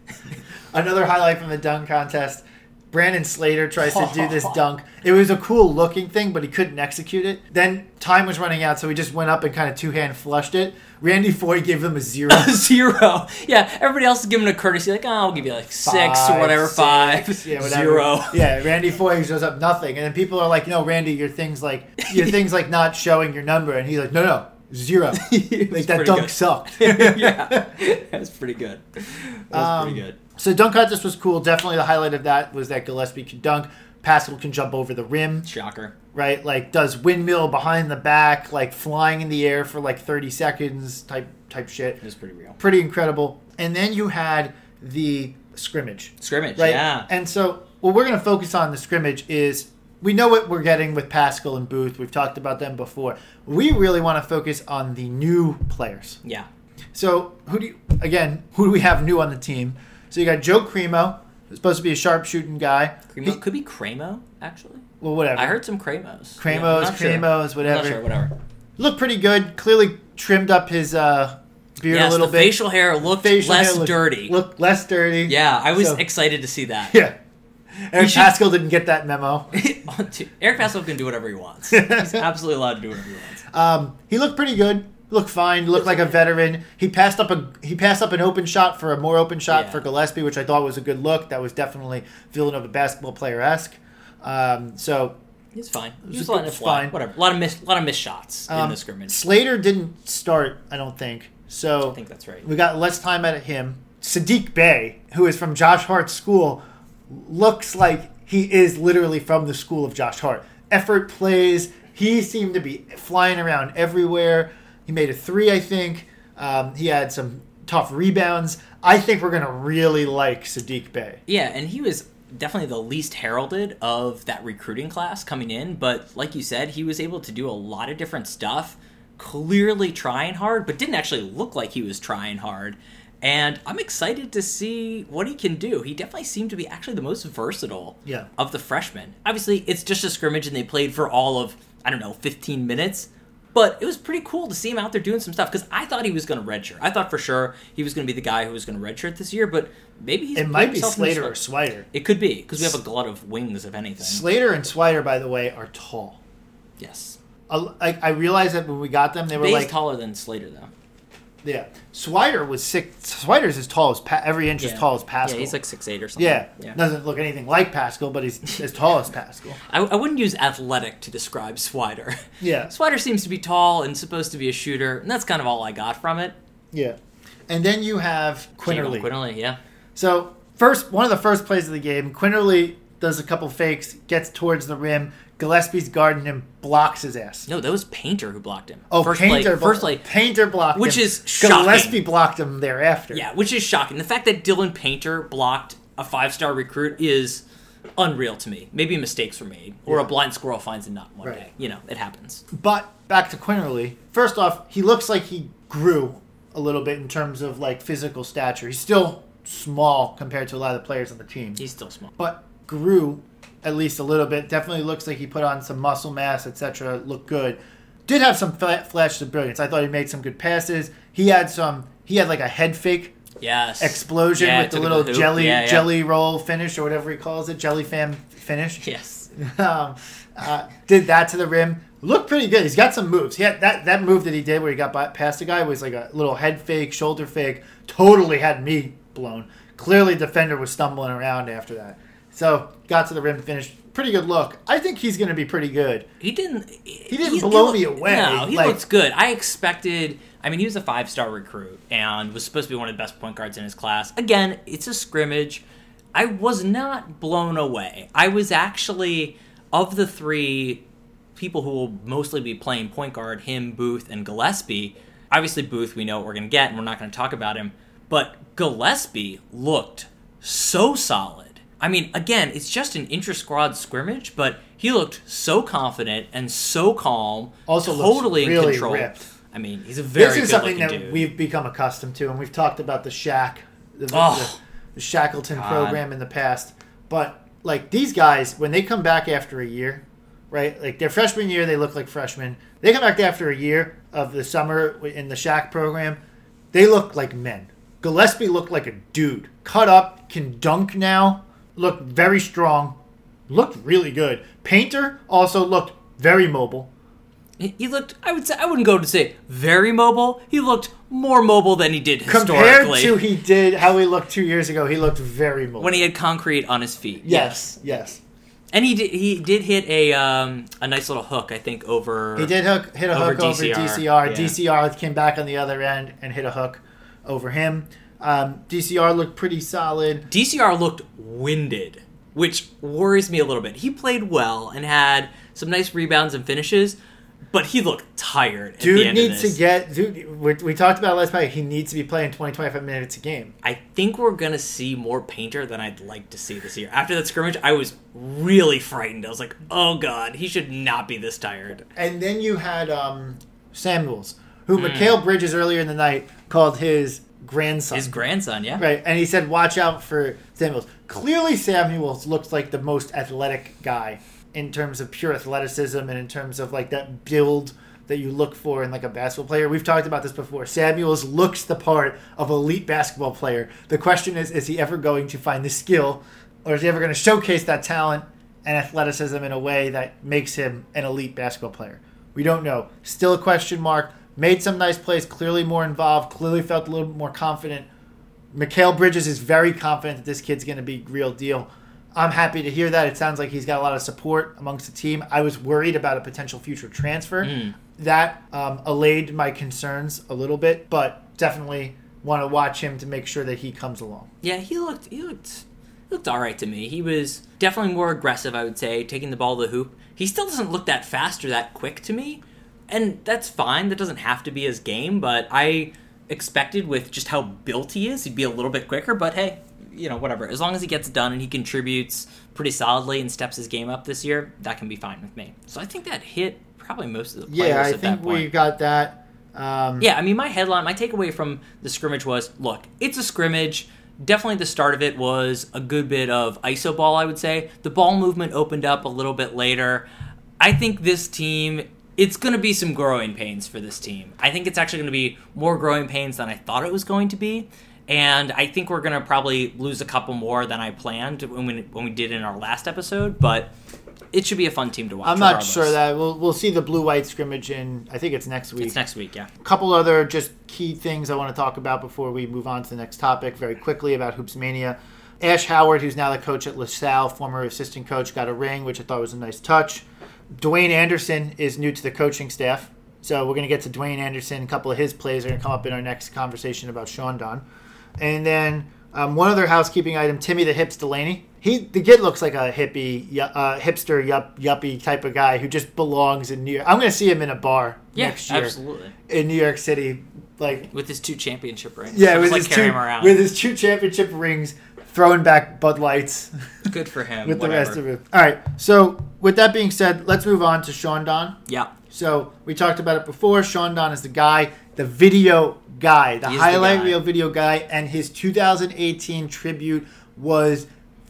Speaker 1: Another highlight from the dunk contest. Brandon Slater tries to do this dunk. It was a cool looking thing, but he couldn't execute it. Then time was running out, so he just went up and kind of two hand flushed it. Randy Foye gave him a zero.
Speaker 2: Zero. Yeah, everybody else is giving a courtesy, like, oh, I'll give you like six or whatever,
Speaker 1: six,
Speaker 2: five,
Speaker 1: yeah, whatever.
Speaker 2: zero.
Speaker 1: Yeah, Randy Foye shows up nothing, and then people are like, "No, Randy, your thing's like your thing's like not showing your number," and he's like, "No, no, zero. like that dunk
Speaker 2: good.
Speaker 1: sucked."
Speaker 2: yeah, that's pretty good. That's
Speaker 1: Um,
Speaker 2: pretty good.
Speaker 1: So dunk contest was cool. Definitely the highlight of that was that Gillespie can dunk. Paschall can jump over the rim,
Speaker 2: Shocker.
Speaker 1: right? Like does windmill behind the back, like flying in the air for like 30 seconds type type shit.
Speaker 2: It was pretty real.
Speaker 1: Pretty incredible. And then you had the scrimmage.
Speaker 2: Scrimmage,
Speaker 1: right?
Speaker 2: yeah.
Speaker 1: And so, what we're going to focus on the scrimmage is we know what we're getting with Paschall and Booth. We've talked about them before. We really want to focus on the new players.
Speaker 2: Yeah.
Speaker 1: So, who do you, again, who do we have new on the team? So, you got Joe Cremo, who's supposed to be a sharpshooting guy.
Speaker 2: Cremo,
Speaker 1: He-
Speaker 2: could be Cremo, actually.
Speaker 1: well, whatever.
Speaker 2: I heard some Cremos.
Speaker 1: Cremos,
Speaker 2: Yeah, sure.
Speaker 1: Cremos,
Speaker 2: I'm
Speaker 1: whatever.
Speaker 2: Not sure, whatever.
Speaker 1: Looked pretty good. Clearly trimmed up his uh, beard
Speaker 2: Yes,
Speaker 1: a little
Speaker 2: the
Speaker 1: bit.
Speaker 2: facial hair looked
Speaker 1: Facial
Speaker 2: less
Speaker 1: hair looked-
Speaker 2: dirty.
Speaker 1: Looked less dirty.
Speaker 2: yeah, I was
Speaker 1: So-
Speaker 2: excited to see that.
Speaker 1: Yeah. Eric
Speaker 2: should-
Speaker 1: Paschall didn't get that memo.
Speaker 2: Eric Paschall can do whatever he wants. He's absolutely allowed to do whatever he wants.
Speaker 1: Um, he looked pretty good. Looked fine. Looked like a veteran. He passed up a he passed up an open shot for a more open shot
Speaker 2: Yeah.
Speaker 1: for Gillespie, which I thought was a good look. That was definitely Villanova basketball player esque. Um, so
Speaker 2: He's fine. He was letting it
Speaker 1: it's
Speaker 2: fly.
Speaker 1: fine.
Speaker 2: Whatever. A lot of miss, a lot of missed shots in
Speaker 1: um,
Speaker 2: the scrimmage.
Speaker 1: Slater didn't start. I don't think so.
Speaker 2: I think that's right.
Speaker 1: We got less time out of him. Sadiq Bey, who is from Josh Hart's school, looks like he is literally from the school of Josh Hart. Effort plays. He seemed to be flying around everywhere. He made a three, I think. Um, he had some tough rebounds. I think we're going to really like Sadiq Bey.
Speaker 2: Yeah, and he was definitely the least heralded of that recruiting class coming in, but like you said, he was able to do a lot of different stuff, clearly trying hard, but didn't actually look like he was trying hard. And I'm excited to see what he can do. He definitely seemed to be actually the most versatile
Speaker 1: Yeah.
Speaker 2: of the freshmen. Obviously, it's just a scrimmage and they played for all of, I don't know, 15 minutes. But it was pretty cool to see him out there doing some stuff because I thought he was going to redshirt. I thought for sure he was going to be the guy who was going to redshirt this year, but maybe he's
Speaker 1: It might be Slater or Swider.
Speaker 2: It could be because we have a glut of wings, if anything.
Speaker 1: Slater and Swider, by the way, are tall.
Speaker 2: yes,
Speaker 1: I, I I realized that when we got them, they were
Speaker 2: Bey's
Speaker 1: like,
Speaker 2: taller than Slater though.
Speaker 1: Yeah. Swider was six. Swider's as tall as pa- every inch as tall as Paschall.
Speaker 2: Yeah, he's like six eight or something.
Speaker 1: Yeah,
Speaker 2: yeah.
Speaker 1: doesn't look anything like Paschall, but he's as tall as Paschall.
Speaker 2: I, I wouldn't use athletic to describe Swider.
Speaker 1: Yeah,
Speaker 2: Swider seems to be tall and supposed to be a shooter, and that's kind of all I got from it.
Speaker 1: yeah. And then you have Quinerly.
Speaker 2: Quinerly, yeah.
Speaker 1: So first, one of the first plays of the game, Quinerly does a couple fakes, gets towards the rim. Gillespie's guarding him, blocks his ass.
Speaker 2: No, that was Painter who blocked him.
Speaker 1: Oh,
Speaker 2: first
Speaker 1: Painter,
Speaker 2: play, first play.
Speaker 1: Painter blocked him.
Speaker 2: Which
Speaker 1: him.
Speaker 2: is shocking.
Speaker 1: Gillespie blocked him thereafter.
Speaker 2: Yeah, which is shocking. The fact that Dylan Painter blocked a five star recruit is unreal to me. Maybe mistakes were made, or
Speaker 1: Yeah.
Speaker 2: a blind squirrel finds a nut one
Speaker 1: Right.
Speaker 2: day. You know, it happens.
Speaker 1: But back to Quinerly. First off, he looks like he grew a little bit in terms of like physical stature. He's still small compared to a lot of the players on the team.
Speaker 2: He's still small.
Speaker 1: but grew at least a little bit. Definitely looks like he put on some muscle mass, etc. Looked good. Did have some fla- flashes of brilliance. I thought he made some good passes. He had some. He had like a head fake
Speaker 2: Yes.
Speaker 1: explosion
Speaker 2: Yeah,
Speaker 1: with the
Speaker 2: took it to
Speaker 1: little
Speaker 2: hoop.
Speaker 1: jelly
Speaker 2: Yeah, yeah.
Speaker 1: jelly roll finish or whatever he calls it, jelly fam finish.
Speaker 2: Yes.
Speaker 1: um, uh, did that to the rim. looked pretty good. He's got some moves. He had that that move that he did where he got by, past the guy was like a little head fake, shoulder fake. Totally had me blown. Clearly, defender was stumbling around after that. So got to the rim, finished. Pretty good look. I think he's going to be pretty good.
Speaker 2: He didn't.
Speaker 1: He didn't blow me away.
Speaker 2: No, he
Speaker 1: Like-
Speaker 2: looks good. I expected. I mean, he was a five star recruit and was supposed to be one of the best point guards in his class. Again, it's a scrimmage. I was not blown away. I was actually of the three people who will mostly be playing point guard, him, Booth, and Gillespie. Obviously, Booth, we know what we're going to get, and we're not going to talk about him. But Gillespie looked so solid. I mean, again, it's just an intra squad scrimmage, but he looked so confident and so calm.
Speaker 1: Also
Speaker 2: totally in control.
Speaker 1: ripped.
Speaker 2: I mean, he's a very
Speaker 1: this is something that
Speaker 2: dude.
Speaker 1: we've become accustomed to, and we've talked about the Shack, the,
Speaker 2: Oh.
Speaker 1: the, the Shackleton
Speaker 2: God.
Speaker 1: program in the past. But like these guys, when they come back after a year, right? Like their freshman year, they look like freshmen. They come back after a year of the summer in the Shack program, they look like men. Gillespie looked like a dude, cut up, can dunk now, looked very strong, looked really good. Painter also looked very mobile.
Speaker 2: He looked. I would say I wouldn't go to say very mobile. He looked more mobile than he did
Speaker 1: Compared
Speaker 2: historically
Speaker 1: to he did how he looked two years ago, he looked very mobile.
Speaker 2: when he had concrete on his feet.
Speaker 1: yes, yes,
Speaker 2: and he did. He did hit a um, a nice little hook. I think over.
Speaker 1: he did hook hit a
Speaker 2: Over
Speaker 1: hook over
Speaker 2: DCR,
Speaker 1: DCR.
Speaker 2: yeah.
Speaker 1: DCR came back on the other end and hit a hook over him. Um, DCR looked pretty solid.
Speaker 2: DCR looked winded, which worries me a little bit. He played well and had some nice rebounds and finishes, but he looked tired. At the
Speaker 1: Dude
Speaker 2: end
Speaker 1: needs
Speaker 2: of
Speaker 1: to get. Dude, we, we talked about last night. He needs to be playing 20, 25 minutes a game.
Speaker 2: I think we're gonna see more Painter than I'd like to see this year. After that scrimmage, I was really frightened. I was like, "Oh God, he should not be this tired."
Speaker 1: And then you had um, Samuels, who
Speaker 2: Hmm.
Speaker 1: Mikal Bridges earlier in the night called his grandson.
Speaker 2: His grandson, yeah.
Speaker 1: Right, and he said, "Watch out for Samuels." Clearly, Samuels looks like the most athletic guy in terms of pure athleticism and in terms of like that build that you look for in like a basketball player. We've talked about this before. Samuels looks the part of elite basketball player. The question is, is he ever going to find the skill, or is he ever going to showcase that talent and athleticism in a way that makes him an elite basketball player? We don't know. Still a question mark. Made some nice plays. Clearly more involved. Clearly felt a little more confident. Mikal Bridges is very confident that this kid's going to be real deal. I'm happy to hear that. It sounds like he's got a lot of support amongst the team. I was worried about a potential future transfer.
Speaker 2: Mm.
Speaker 1: That um, allayed my concerns a little bit, but definitely want to watch him to make sure that he comes along.
Speaker 2: Yeah, he looked he looked he looked all right to me. He was definitely more aggressive, I would say, taking the ball to the hoop. He still doesn't look that fast or that quick to me, and that's fine. That doesn't have to be his game, but I expected with just how built he is, he'd be a little bit quicker. But hey, you know, whatever. As long as he gets done and he contributes pretty solidly and steps his game up this year, that can be fine with me. So I think that hit probably most of the players
Speaker 1: Yeah, I think we got that. Um,
Speaker 2: Yeah, I mean, my headline, my takeaway from the scrimmage was look, it's a scrimmage. Definitely the start of it was a good bit of ISO ball, I would say. The ball movement opened up a little bit later. I think this team, it's going to be some growing pains for this team. I think it's actually going to be more growing pains than I thought it was going to be. And I think we're going to probably lose a couple more than I planned when we, when we did in our last episode, but it should be a fun team to watch.
Speaker 1: I'm not
Speaker 2: regardless.
Speaker 1: sure that we'll we'll see the blue white scrimmage in. I think it's next week.
Speaker 2: It's next week, yeah.
Speaker 1: A couple other just key things I want to talk about before we move on to the next topic very quickly about Hoops Mania. Ash Howard, who's now the coach at LaSalle, former assistant coach, got a ring, which I thought was a nice touch. Dwayne Anderson is new to the coaching staff. So we're going to get to Dwayne Anderson. A couple of his plays are going to come up in our next conversation about Sean Don. And then um, one other housekeeping item, Timmy the Hips Delaney. He the kid looks like a hippie, uh, hipster, yup, yuppie type of guy who just belongs in New York. I'm going to see him in a bar
Speaker 2: Yeah,
Speaker 1: next year
Speaker 2: absolutely.
Speaker 1: in New York City, like
Speaker 2: With his two championship rings.
Speaker 1: yeah, with
Speaker 2: like
Speaker 1: his two
Speaker 2: him around.
Speaker 1: with his two championship rings, throwing back Bud Lights
Speaker 2: Good for him.
Speaker 1: with the rest of it. All right, so with that being said, let's move on to Sean Don.
Speaker 2: Yeah.
Speaker 1: So we talked about it before. Sean Don is the guy, the video guy, the
Speaker 2: He is the
Speaker 1: highlight
Speaker 2: guy.
Speaker 1: reel video guy, and his 2018 tribute was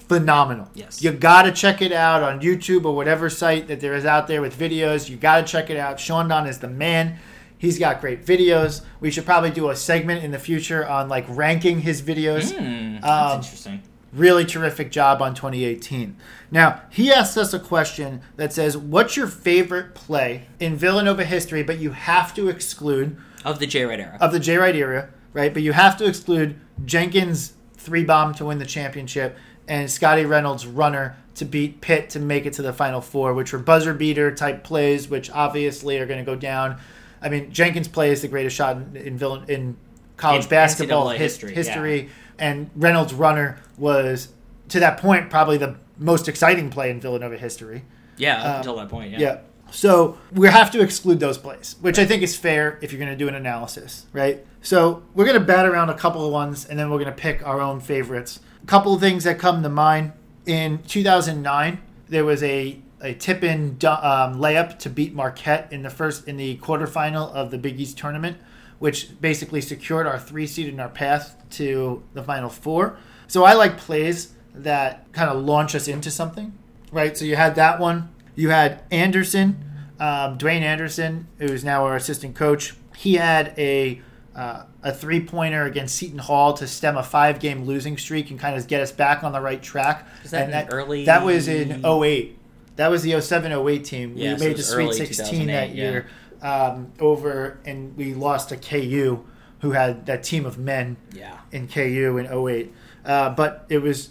Speaker 1: phenomenal.
Speaker 2: Yes.
Speaker 1: You got to check it out on YouTube or whatever site that there is out there with videos. You got to check it out. Sean Don is the man. He's got great videos. We should probably do a segment in the future on like ranking his videos.
Speaker 2: Hmm, that's
Speaker 1: Um,
Speaker 2: interesting.
Speaker 1: really terrific job on 2018. Now, he asks us a question that says, What's your favorite play in Villanova history, but you have to exclude
Speaker 2: Of the Jay Wright era.
Speaker 1: of the Jay Wright era, right? But you have to exclude Jenkins' three bomb to win the championship and Scottie Reynolds' runner to beat Pitt to make it to the Final Four, which were buzzer beater type plays, which obviously are going to go down. I mean, Jenkins' play is the greatest shot in in, Villan- in college
Speaker 2: In
Speaker 1: basketball his-
Speaker 2: history,
Speaker 1: history, and Reynolds' runner was to that point probably the most exciting play in Villanova history.
Speaker 2: yeah, up
Speaker 1: um,
Speaker 2: until that point. Yeah.
Speaker 1: Yeah. So we have to exclude those plays, which I think is fair if you're going to do an analysis, right? So we're going to bat around a couple of ones, and then we're going to pick our own favorites. A couple of things that come to mind. In 2009, there was a a tip-in um, layup to beat Marquette in the first in the quarterfinal of the Big East tournament, which basically secured our three seed in our path to the Final Four. So I like plays that kind of launch us into something, right? So you had that one. You had Anderson, um, Dwayne Anderson, who's now our assistant coach. He had a uh, a three pointer against Seton Hall to stem a five game losing streak and kind of get us back on the right track.
Speaker 2: Was that
Speaker 1: and
Speaker 2: in early-
Speaker 1: That was in 08. That was the 07 08 team.
Speaker 2: Yeah,
Speaker 1: we
Speaker 2: so
Speaker 1: made the Sweet 16 that
Speaker 2: 2008,
Speaker 1: year um, over, and we lost to KU, who had that team of men
Speaker 2: Yeah.
Speaker 1: in KU in 08. Uh, but it was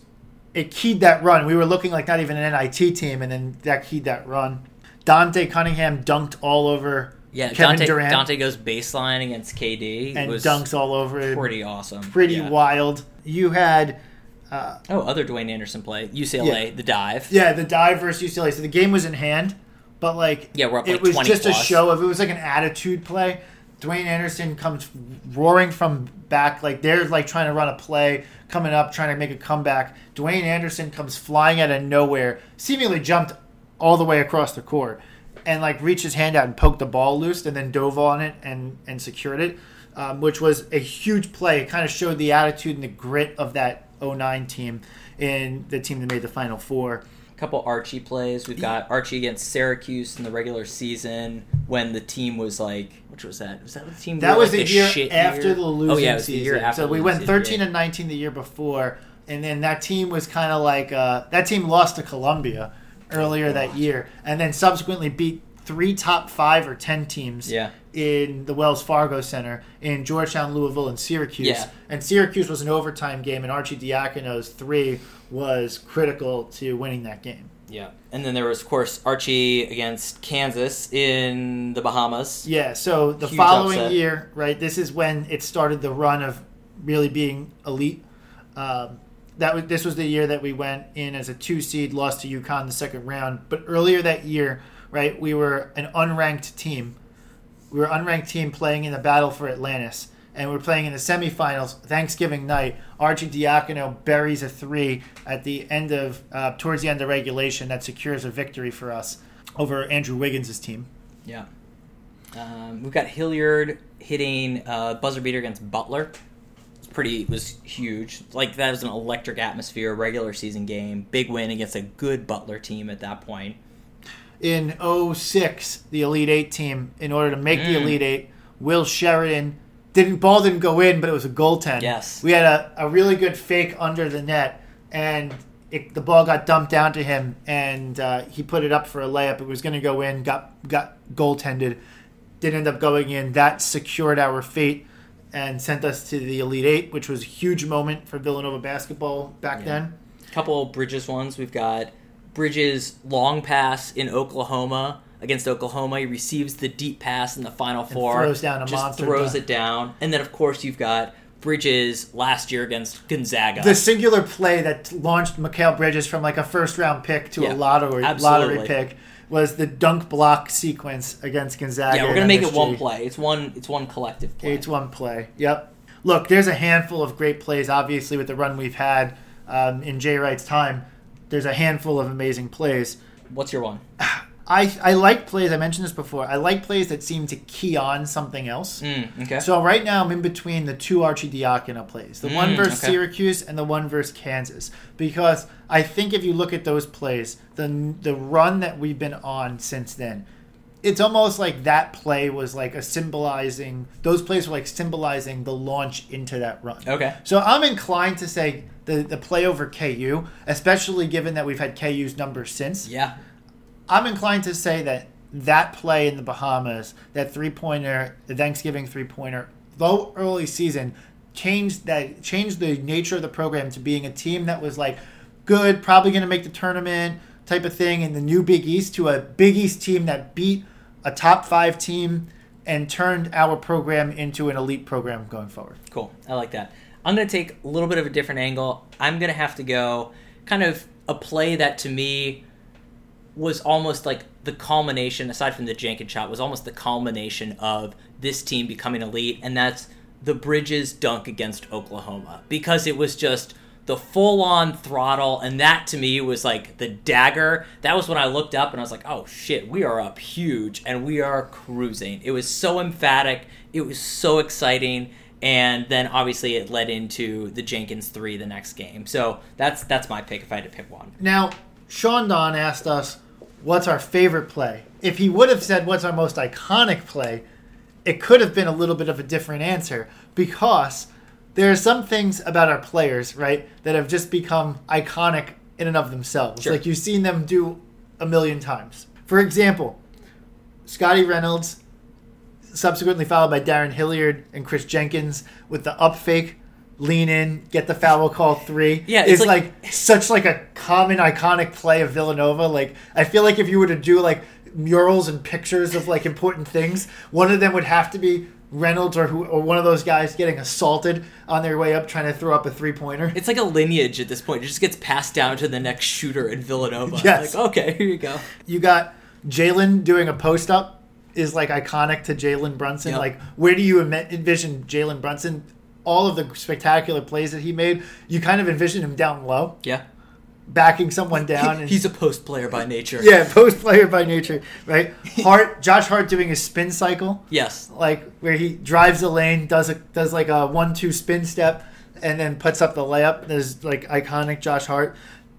Speaker 1: it keyed that run. We were looking like not even an NIT team, and then that keyed that run. Dante Cunningham dunked all over
Speaker 2: Yeah.
Speaker 1: Kevin
Speaker 2: Dante,
Speaker 1: Durant
Speaker 2: Dante goes baseline against KD.
Speaker 1: and
Speaker 2: was
Speaker 1: dunks all over
Speaker 2: pretty awesome.
Speaker 1: Pretty
Speaker 2: yeah.
Speaker 1: wild. You had uh,
Speaker 2: Oh, other Dwayne Anderson play. UCLA,
Speaker 1: Yeah.
Speaker 2: the dive.
Speaker 1: yeah the dive versus UCLA. So the game was in hand, but like
Speaker 2: Yeah, we're up,
Speaker 1: it
Speaker 2: like,
Speaker 1: was
Speaker 2: 20
Speaker 1: just a show of it was like an attitude play. Dwayne Anderson comes roaring from back, like they're like trying to run a play, coming up, trying to make a comeback. Dwayne Anderson comes flying out of nowhere, seemingly jumped all the way across the court, and like reached his hand out and poked the ball loose, and then dove on it and and secured it, um, which was a huge play. It kind of showed the attitude and the grit of that 09 team and the team that made the Final Four.
Speaker 2: A couple Archie plays. We've got Archie against Syracuse in the regular season when the team was like, which was that? Was that the team?
Speaker 1: That was
Speaker 2: like,
Speaker 1: the year
Speaker 2: shit
Speaker 1: after
Speaker 2: year?
Speaker 1: the losing
Speaker 2: Oh yeah, it was
Speaker 1: season.
Speaker 2: the year after.
Speaker 1: so we went 13
Speaker 2: yeah.
Speaker 1: and 19 the year before, and then that team was kind of like uh, that team lost to Columbia earlier that year, and then subsequently beat three top five or ten teams
Speaker 2: Yeah.
Speaker 1: in the Wells Fargo Center in Georgetown, Louisville, and Syracuse.
Speaker 2: Yeah.
Speaker 1: And Syracuse was an overtime game, and Arcidiacono's three was critical to winning that game.
Speaker 2: Yeah, and then there was of course Archie against Kansas in the Bahamas.
Speaker 1: Yeah, so the
Speaker 2: Huge
Speaker 1: following
Speaker 2: upset.
Speaker 1: year, right? This is when it started the run of really being elite. Um, that was this was the year that we went in as a two seed, lost to UConn in the second round. But earlier that year, right, we were an unranked team. We were unranked team playing in the battle for Atlantis, and we we're playing in the semifinals. Thanksgiving night, Arcidiacono buries a three at the end of uh, towards the end of regulation that secures a victory for us over Andrew Wiggins' team.
Speaker 2: Yeah. Um, we've got Hilliard hitting uh, buzzer beater against Butler. It's pretty. It was huge. Like that was an electric atmosphere. Regular season game. Big win against a good Butler team at that point.
Speaker 1: In 06, the Elite Eight team, in order to make the
Speaker 2: Mm.
Speaker 1: Elite Eight, Will Sheridan didn't ball didn't go in, but it was a goaltend.
Speaker 2: Yes.
Speaker 1: we had a, a really good fake under the net, and it, the ball got dumped down to him, and uh, he put it up for a layup. It was going to go in, got got goaltended, didn't end up going in. That secured our fate and sent us to the Elite Eight, which was a huge moment for Villanova basketball back
Speaker 2: Yeah.
Speaker 1: then.
Speaker 2: couple Bridges ones. We've got Bridges long pass in Oklahoma against Oklahoma. He receives the deep pass in the final four.
Speaker 1: throws down a
Speaker 2: just
Speaker 1: monster
Speaker 2: throws
Speaker 1: dunk.
Speaker 2: it down, and then of course you've got Bridges last year against Gonzaga.
Speaker 1: the singular play that launched Mikal Bridges from like a first round pick to
Speaker 2: Yeah,
Speaker 1: a lottery
Speaker 2: absolutely.
Speaker 1: lottery pick was the dunk block sequence against Gonzaga.
Speaker 2: yeah, we're gonna make it one play. It's one. It's one collective play.
Speaker 1: It's one play. Yep. Look, there's a handful of great plays. Obviously, with the run we've had um, in Jay Wright's time, there's a handful of amazing plays.
Speaker 2: What's your one?
Speaker 1: I I like plays. I mentioned this before. I like plays that seem to key on something else.
Speaker 2: Mm, okay.
Speaker 1: So right now I'm in between the two Arcidiacono plays, the one
Speaker 2: Mm,
Speaker 1: versus
Speaker 2: okay.
Speaker 1: Syracuse and the one versus Kansas, because I think if you look at those plays, the the run that we've been on since then, it's almost like that play was like a symbolizing those plays were like symbolizing the launch into that run.
Speaker 2: Okay.
Speaker 1: So I'm inclined to say the the play over KU, especially given that we've had KU's number since.
Speaker 2: Yeah.
Speaker 1: I'm inclined to say that that play in the Bahamas, that three pointer, the Thanksgiving three pointer, though early season, changed that changed the nature of the program to being a team that was like good, probably going to make the tournament type of thing in the new Big East to a Big East team that beat a top five team and turned our program into an elite program going forward.
Speaker 2: Cool. I like that. I'm going to take a little bit of a different angle. I'm going to have to go kind of a play that to me was almost like the culmination, aside from the Jenkins shot, was almost the culmination of this team becoming elite, and that's the Bridges dunk against Oklahoma. Because it was just the full on throttle, and that to me was like the dagger. That was when I looked up and I was like, oh shit, we are up huge and we are cruising. It was so emphatic, it was so exciting. And then obviously it led into the Jenkins three the next game. So that's that's my pick if I had to pick one.
Speaker 1: Now, Sean Don asked us, what's our favorite play? If he would have said, what's our most iconic play, it could have been a little bit of a different answer because there are some things about our players, right, that have just become iconic in and of themselves.
Speaker 2: Sure.
Speaker 1: Like you've seen them do a million times. For example, Scottie Reynolds, subsequently followed by Darrun Hilliard and Kris Jenkins with the up fake, lean in, get the foul call three.
Speaker 2: Yeah, it's
Speaker 1: is
Speaker 2: like-
Speaker 1: like, such like a common iconic play of Villanova. Like I feel like if you were to do like murals and pictures of like important things, one of them would have to be Reynolds or who or one of those guys getting assaulted on their way up trying to throw up a three pointer.
Speaker 2: It's like a lineage at this point. It just gets passed down to the next shooter in Villanova.
Speaker 1: Yes.
Speaker 2: Like, okay, here you go.
Speaker 1: You got Jalen doing a post up is like iconic to Jalen Brunson.
Speaker 2: Yep.
Speaker 1: Like where do you envision Jalen Brunson? All of the spectacular plays that he made, you kind of envision him down low,
Speaker 2: Yeah.
Speaker 1: Backing someone down. and
Speaker 2: He's a post player by nature.
Speaker 1: yeah, post player by nature, right? Hart, Josh Hart doing his spin cycle,
Speaker 2: Yes.
Speaker 1: like where he drives the lane, does a does like a one two spin step, and then puts up the layup. There's like iconic Josh Hart,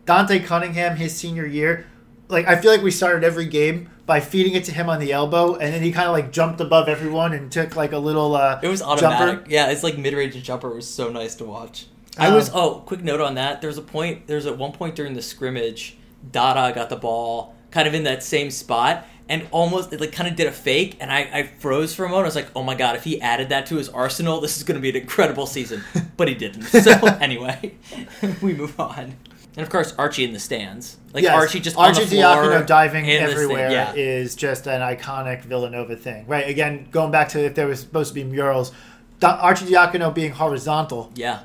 Speaker 1: Dante Cunningham, his senior year. Like I feel like we started every game by feeding it to him on the elbow, and then he kind of like jumped above everyone and took like a little. Uh,
Speaker 2: It was automatic.
Speaker 1: Jumper.
Speaker 2: Yeah, it's like mid range jumper. It was so nice to watch. I
Speaker 1: Um,
Speaker 2: was oh, quick note on that. There's a point. There's at one point during the scrimmage, Dada got the ball kind of in that same spot and almost it like kind of did a fake, and I, I froze for a moment. I was like, oh my god, if he added that to his arsenal, this is going to be an incredible season. But he didn't. So anyway, we move on. And of course, Archie in the stands, like
Speaker 1: Yes,
Speaker 2: Archie just
Speaker 1: Archie
Speaker 2: on the floor,
Speaker 1: Diacono diving
Speaker 2: in the stand-
Speaker 1: everywhere
Speaker 2: Yeah,
Speaker 1: is just an iconic Villanova thing, right? Again, going back to if there was supposed to be murals, Arcidiacono being horizontal
Speaker 2: yeah,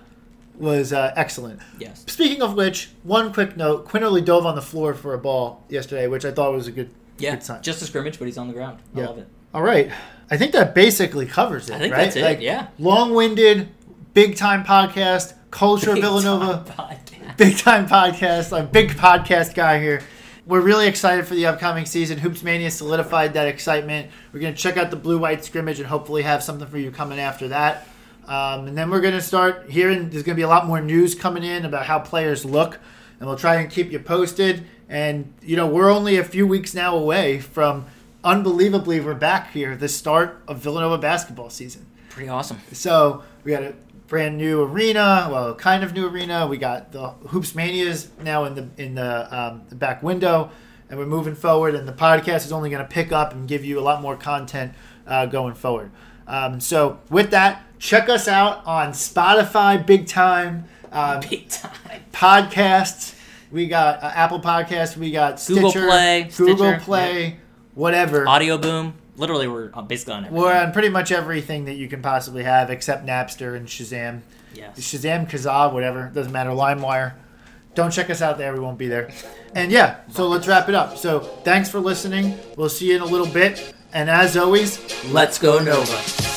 Speaker 1: was uh, excellent.
Speaker 2: yes.
Speaker 1: Speaking of which, one quick note: Quinerly dove on the floor for a ball yesterday, which I thought was a good,
Speaker 2: Yeah,
Speaker 1: good sign.
Speaker 2: just a scrimmage, but he's on the ground. I
Speaker 1: Yeah.
Speaker 2: love it.
Speaker 1: All right, I think that basically covers it.
Speaker 2: I think
Speaker 1: right?
Speaker 2: that's it, yeah.
Speaker 1: long-winded, big-time podcast, culture
Speaker 2: Big
Speaker 1: Villanova.
Speaker 2: time podcast.
Speaker 1: big time podcast. I'm a big podcast guy here. We're really excited for the upcoming season. Hoops Mania solidified that excitement. We're going to check out the blue white scrimmage and hopefully have something for you coming after that. Um, and then we're going to start hearing, there's going to be a lot more news coming in about how players look. And we'll try and keep you posted. And, you know, we're only a few weeks now away from, unbelievably, we're back here, the start of Villanova basketball season.
Speaker 2: Pretty awesome.
Speaker 1: So we got a brand new arena, well, kind of new arena. We got the Hoops Manias now in the in the, um, the back window, and we're moving forward. And the podcast is only going to pick up and give you a lot more content uh, going forward. Um, so with that, check us out on Spotify, big time um,
Speaker 2: Big time.
Speaker 1: podcasts. We got uh, Apple Podcasts. We got Stitcher,
Speaker 2: Google Play,
Speaker 1: Google
Speaker 2: Stitcher,
Speaker 1: Play, whatever.
Speaker 2: Audio boom. Literally, we're uh, basically on everything.
Speaker 1: We're on pretty much everything that you can possibly have except Napster and Shazam.
Speaker 2: yes.
Speaker 1: Shazam, Kazaa, whatever. Doesn't matter. LimeWire. Don't check us out there. We won't be there. And yeah, so let's wrap it up. So thanks for listening. We'll see you in a little bit. And as always,
Speaker 2: Let's go Nova.